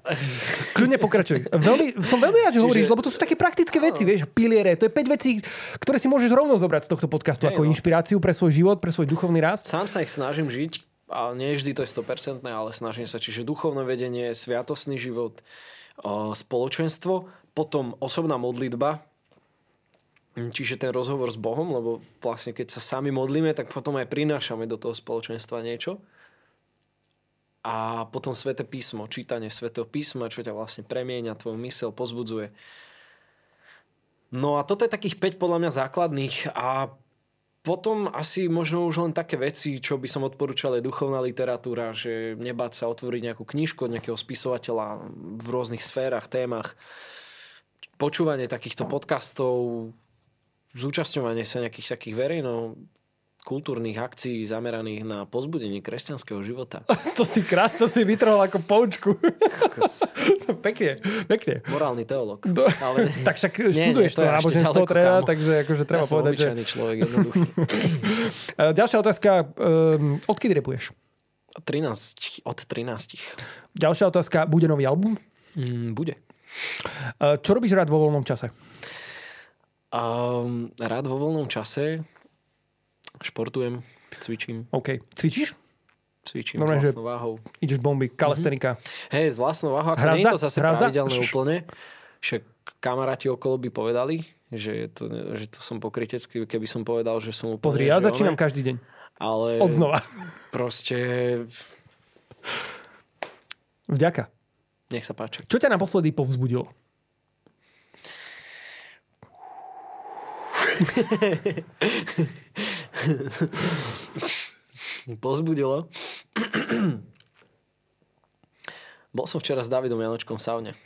Kľudne pokračuj. Veľmi, som veľmi rád, že hovoríš, lebo to sú také praktické veci, vieš, piliere. To je 5 vecí, ktoré si môžeš rovno zobrať z tohto podcastu ako no. inšpiráciu pre svoj život, pre svoj duchovný rast. Sám sa ich snažím žiť, a nie vždy to je 100%, ale snažím sa. Čiže duchovné vedenie, sviatosný život, spoločenstvo potom osobná modlitba, čiže ten rozhovor s Bohom, lebo vlastne keď sa sami modlíme, tak potom aj prinášame do toho spoločenstva niečo. A potom Sveté písmo, čítanie Svetého písma, čo ťa vlastne premieňa, tvoju mysel, pozbudzuje. No a toto je takých 5 podľa mňa základných a potom asi možno už len také veci, čo by som odporúčal je duchovná literatúra, že nebáť sa otvoriť nejakú knižku od nejakého spisovateľa v rôznych sférach, témach počúvanie takýchto podcastov, zúčastňovanie sa nejakých takých verejno kultúrnych akcií zameraných na pozbudenie kresťanského života. To si krás, to si vytrhol ako poučku. pekne, pekne. Morálny teolog. Do, ale... tak však študuješ nie, to náboženstvo treba, takže akože treba ja povedať, že... človek, jednoduchý. Ďalšia otázka, um, odkedy repuješ? 13, od 13. Ďalšia otázka, bude nový album? Mm, bude. Čo robíš rád vo voľnom čase? Um, rád vo voľnom čase športujem, cvičím. OK. Cvičíš? Cvičím Dobre, s vlastnou váhou. Ideš bomby, kalesterika. Mm-hmm. Hej, s vlastnou váhou. Ako nie je to zase Hrazda? pravidelné úplne. Však kamaráti okolo by povedali, že to, že to som pokrytecký, keby som povedal, že som úplne... Pozri, ja začínam každý deň. Ale... Od znova. Proste... Vďaka. Nech sa páči. Čo ťa naposledy povzbudilo? Pozbudilo. Bol som včera s Davidom Janočkom v saune.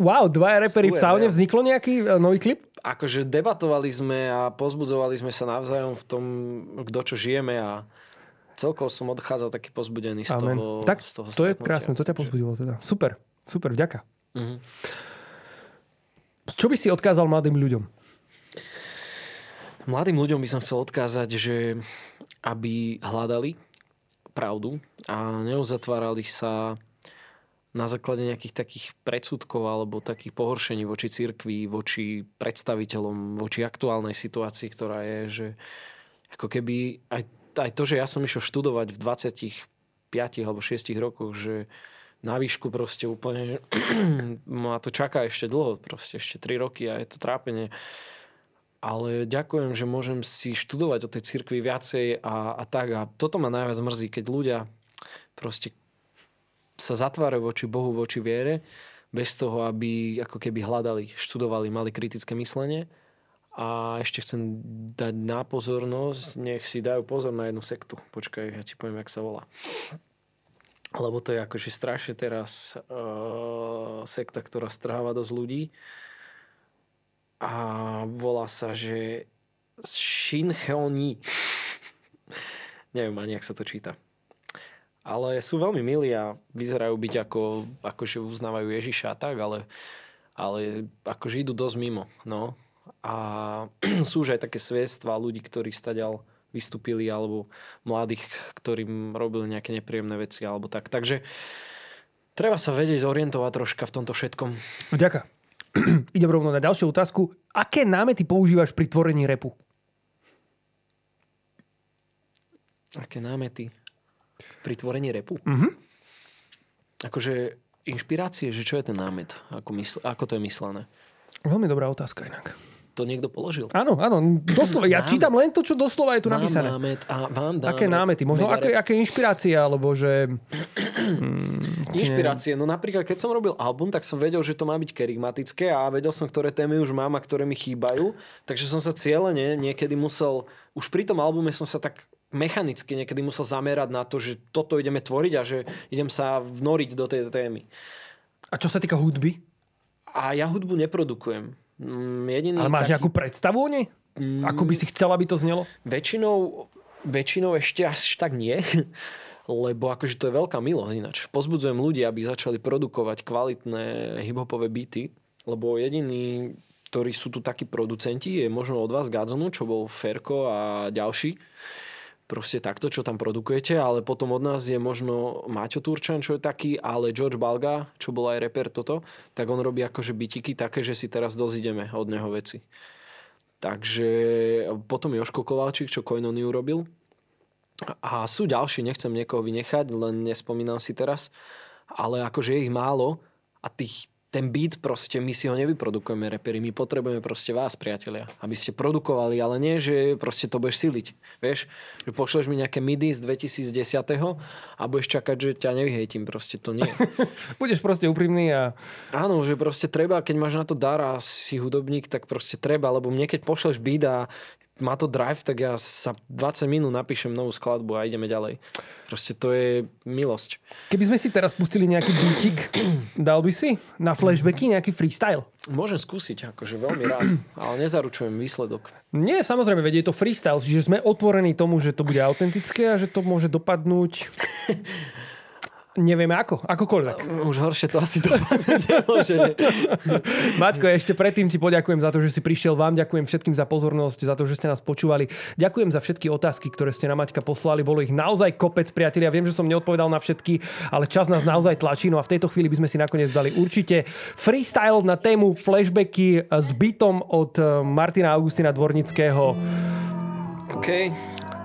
Wow, dva repery v saune. Vzniklo nejaký e, nový klip? Akože debatovali sme a pozbudzovali sme sa navzájom v tom, kto čo žijeme a celkovo som odchádzal taký pozbudený z Amen. toho Tak z toho to je krásne, to ťa pozbudilo teda. Super, super, vďaka. Uh-huh. Čo by si odkázal mladým ľuďom? Mladým ľuďom by som chcel odkázať, že aby hľadali pravdu a neuzatvárali sa na základe nejakých takých predsudkov alebo takých pohoršení voči cirkvi, voči predstaviteľom, voči aktuálnej situácii, ktorá je, že ako keby aj aj to, že ja som išiel študovať v 25 alebo 6 rokoch, že na výšku proste úplne ma to čaká ešte dlho, proste ešte 3 roky a je to trápenie. Ale ďakujem, že môžem si študovať o tej cirkvi viacej a, a tak. A toto ma najviac mrzí, keď ľudia proste sa zatvárajú voči Bohu, voči viere, bez toho, aby ako keby hľadali, študovali, mali kritické myslenie a ešte chcem dať na pozornosť, nech si dajú pozor na jednu sektu. Počkaj, ja ti poviem, jak sa volá. Lebo to je akože strašne teraz uh, sekta, ktorá strháva dosť ľudí. A volá sa, že Shincheoni. Neviem ani, ak sa to číta. Ale sú veľmi milí a vyzerajú byť ako, ako že uznávajú Ježiša a tak, ale, ale akože idú dosť mimo. No. A sú už aj také svedstva ľudí, ktorí stadial vystúpili alebo mladých, ktorým robili nejaké nepríjemné veci alebo tak. Takže treba sa vedieť orientovať troška v tomto všetkom. Ďaká. Idem rovno na ďalšiu otázku. Aké námety používaš pri tvorení repu? Aké námety? pri tvorení repu. Mm-hmm. Akože inšpirácie, že čo je ten námet? Ako, mysl, ako to je myslené? Veľmi dobrá otázka inak. To niekto položil? Áno, áno. Doslova, ja čítam len to, čo doslova je tu mám napísané. Námet a vám dám aké námety? Možno aké, aké inšpirácie, alebo že... Inšpirácie. No napríklad, keď som robil album, tak som vedel, že to má byť kerigmatické a vedel som, ktoré témy už mám a ktoré mi chýbajú. Takže som sa cieľene niekedy musel... Už pri tom albume som sa tak mechanicky niekedy musel zamerať na to, že toto ideme tvoriť a že idem sa vnoriť do tej témy. A čo sa týka hudby? A ja hudbu neprodukujem. Mm, jediný Ale máš taký... nejakú predstavu o nej? Mm, Ako by si chcela, aby to znelo? Väčšinou, väčšinou ešte až tak nie. Lebo akože to je veľká milosť ináč. Pozbudzujem ľudí, aby začali produkovať kvalitné hiphopové beaty, lebo jediní, ktorí sú tu takí producenti, je možno od vás Gadzonu, čo bol Ferko a ďalší proste takto, čo tam produkujete, ale potom od nás je možno Maťo Turčan, čo je taký, ale George Balga, čo bol aj reper toto, tak on robí akože bytiky také, že si teraz dozideme od neho veci. Takže potom Joško Kovalčík, čo Koinoniu robil. A sú ďalší, nechcem niekoho vynechať, len nespomínam si teraz. Ale akože je ich málo a tých, ten beat proste, my si ho nevyprodukujeme reperi, my potrebujeme proste vás, priatelia, aby ste produkovali, ale nie, že proste to budeš siliť. Vieš, že pošleš mi nejaké midi z 2010 a budeš čakať, že ťa nevyhejtím, proste to nie. budeš proste úprimný a... Áno, že proste treba, keď máš na to dar a si hudobník, tak proste treba, lebo mne keď pošleš beat a má to drive, tak ja sa 20 minút napíšem novú skladbu a ideme ďalej. Proste to je milosť. Keby sme si teraz pustili nejaký beatik, dal by si na flashbacky nejaký freestyle? Môžem skúsiť, akože veľmi rád, ale nezaručujem výsledok. Nie, samozrejme, vedie to freestyle, čiže sme otvorení tomu, že to bude autentické a že to môže dopadnúť Nevieme ako, akokoľvek. Už horšie to asi dopadne nemôže. Maťko, ešte predtým ti poďakujem za to, že si prišiel. Vám ďakujem všetkým za pozornosť, za to, že ste nás počúvali. Ďakujem za všetky otázky, ktoré ste na Maťka poslali. Bolo ich naozaj kopec, priatelia. Viem, že som neodpovedal na všetky, ale čas nás naozaj tlačí. No a v tejto chvíli by sme si nakoniec dali určite freestyle na tému flashbacky s bytom od eh, Martina Augustina Dvornického. OK.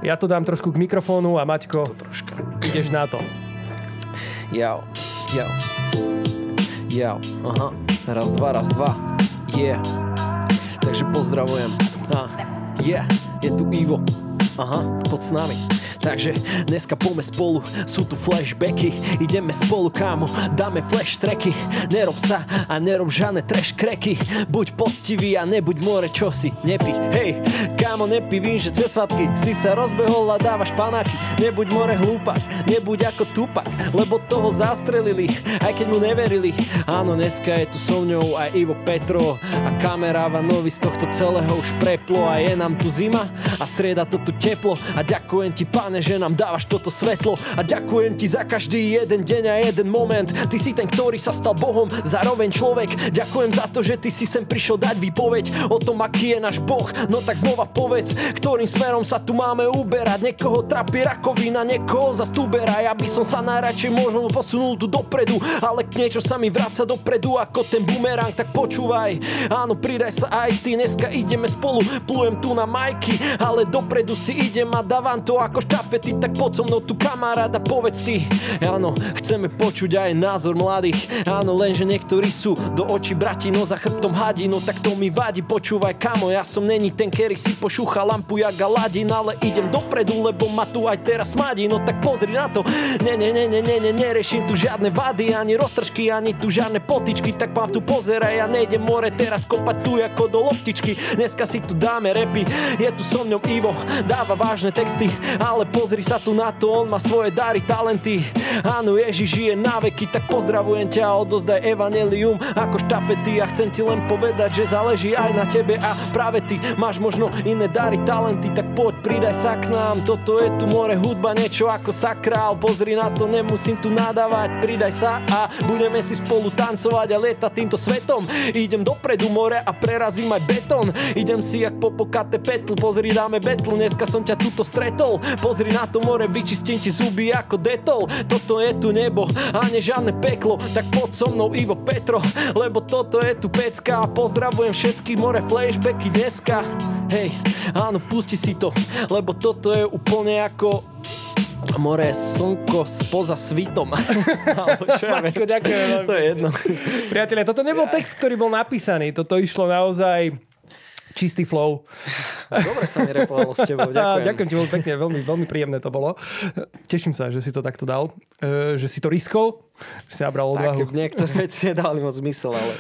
Ja to dám trošku k mikrofónu a Maťko, ideš na to. Yo, yo. Yo, aha. Raz, dva, raz, dva. Yeah. Takže pozdravujem. Ah, yeah, je tu Ivo. Aha, pod s nami. Takže dneska pome spolu, sú tu flashbacky. Ideme spolu kámo, dáme flash tracky. Nerob sa a nerob žiadne trash cracky. Buď poctivý a nebuď more čosi. Nepí, hej, kámo nepí, vím, že cez svatky Si sa rozbehol a dávaš panáky. Nebuď more hlúpak, nebuď ako tupak Lebo toho zastrelili, aj keď mu neverili. Áno, dneska je tu so mňou aj Ivo Petro A kamera Vanovi z tohto celého už preplo A je nám tu zima. A strieda to tu teplo A ďakujem ti pane že nám dávaš toto svetlo a ďakujem ti za každý jeden deň a jeden moment. Ty si ten, ktorý sa stal Bohom, zároveň človek. Ďakujem za to, že ty si sem prišiel dať výpoveď o tom, aký je náš Boh. No tak znova povedz, ktorým smerom sa tu máme uberať. Niekoho trapí rakovina, niekoho za stúbera. Ja by som sa najradšej možno posunul tu dopredu, ale niečo sa mi vraca dopredu ako ten bumerang, tak počúvaj. Áno, pridaj sa aj ty, dneska ideme spolu, plujem tu na majky, ale dopredu si idem a dávam to ako štaf štafety, tak poď so mnou tu kamaráda, povedz ty. Áno, chceme počuť aj názor mladých, áno, lenže niektorí sú do očí brati, no za chrbtom hadí, no tak to mi vadí, počúvaj kamo, ja som není ten, ktorý si pošúcha lampu jak Aladin, ale idem dopredu, lebo ma tu aj teraz smadí, no tak pozri na to. Ne, ne, ne, ne, ne, ne, neriešim tu žiadne vady, ani roztržky, ani tu žiadne potičky, tak mám tu pozeraj, ja nejdem more teraz kopať tu ako do loptičky, dneska si tu dáme repy, je tu so mňom Ivo, dáva vážne texty, ale pozri sa tu na to, on má svoje dary, talenty. Áno, Ježiš žije na veky, tak pozdravujem ťa odozdaj evanelium ako štafety. A chcem ti len povedať, že záleží aj na tebe a práve ty máš možno iné dary, talenty, tak poď, pridaj sa k nám. Toto je tu more hudba, niečo ako sakrál. Pozri na to, nemusím tu nadávať, pridaj sa a budeme si spolu tancovať a lietať týmto svetom. Idem dopredu more a prerazím aj betón. Idem si jak popokate petl, pozri dáme betlu, dneska som ťa tuto stretol. Pozri na to more, vyčistím ti zuby ako detol. Toto je tu nebo a ne žiadne peklo, tak pod so mnou Ivo Petro, lebo toto je tu pecka pozdravujem všetkých more flashbacky dneska. Hej, áno, pusti si to, lebo toto je úplne ako more, slnko spoza svitom. ja ďakujem. To je jedno. Priatelia, toto nebol text, ktorý bol napísaný. Toto išlo naozaj čistý flow. Dobre sa mi repovalo s tebou, ďakujem. ďakujem ti veľmi pekne, veľmi, veľmi príjemné to bolo. Teším sa, že si to takto dal, e, že si to riskol si nabral odvahu. Tak, niektoré veci nedali moc zmysel, ale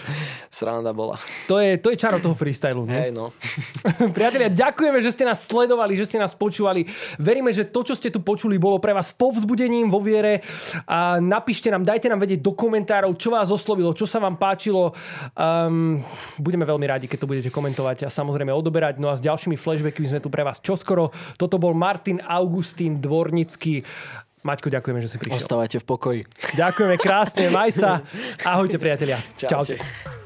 sranda bola. To je, to je čaro toho freestylu. Hej, no. Priatelia, ďakujeme, že ste nás sledovali, že ste nás počúvali. Veríme, že to, čo ste tu počuli, bolo pre vás povzbudením vo viere. A napíšte nám, dajte nám vedieť do komentárov, čo vás oslovilo, čo sa vám páčilo. Um, budeme veľmi radi, keď to budete komentovať a samozrejme odoberať. No a s ďalšími flashbackmi sme tu pre vás čoskoro. Toto bol Martin Augustín Dvornický. Maťko, ďakujeme, že si prišiel. Ostávajte v pokoji. Ďakujeme krásne, maj sa. Ahojte priatelia. Čaute. Čaute.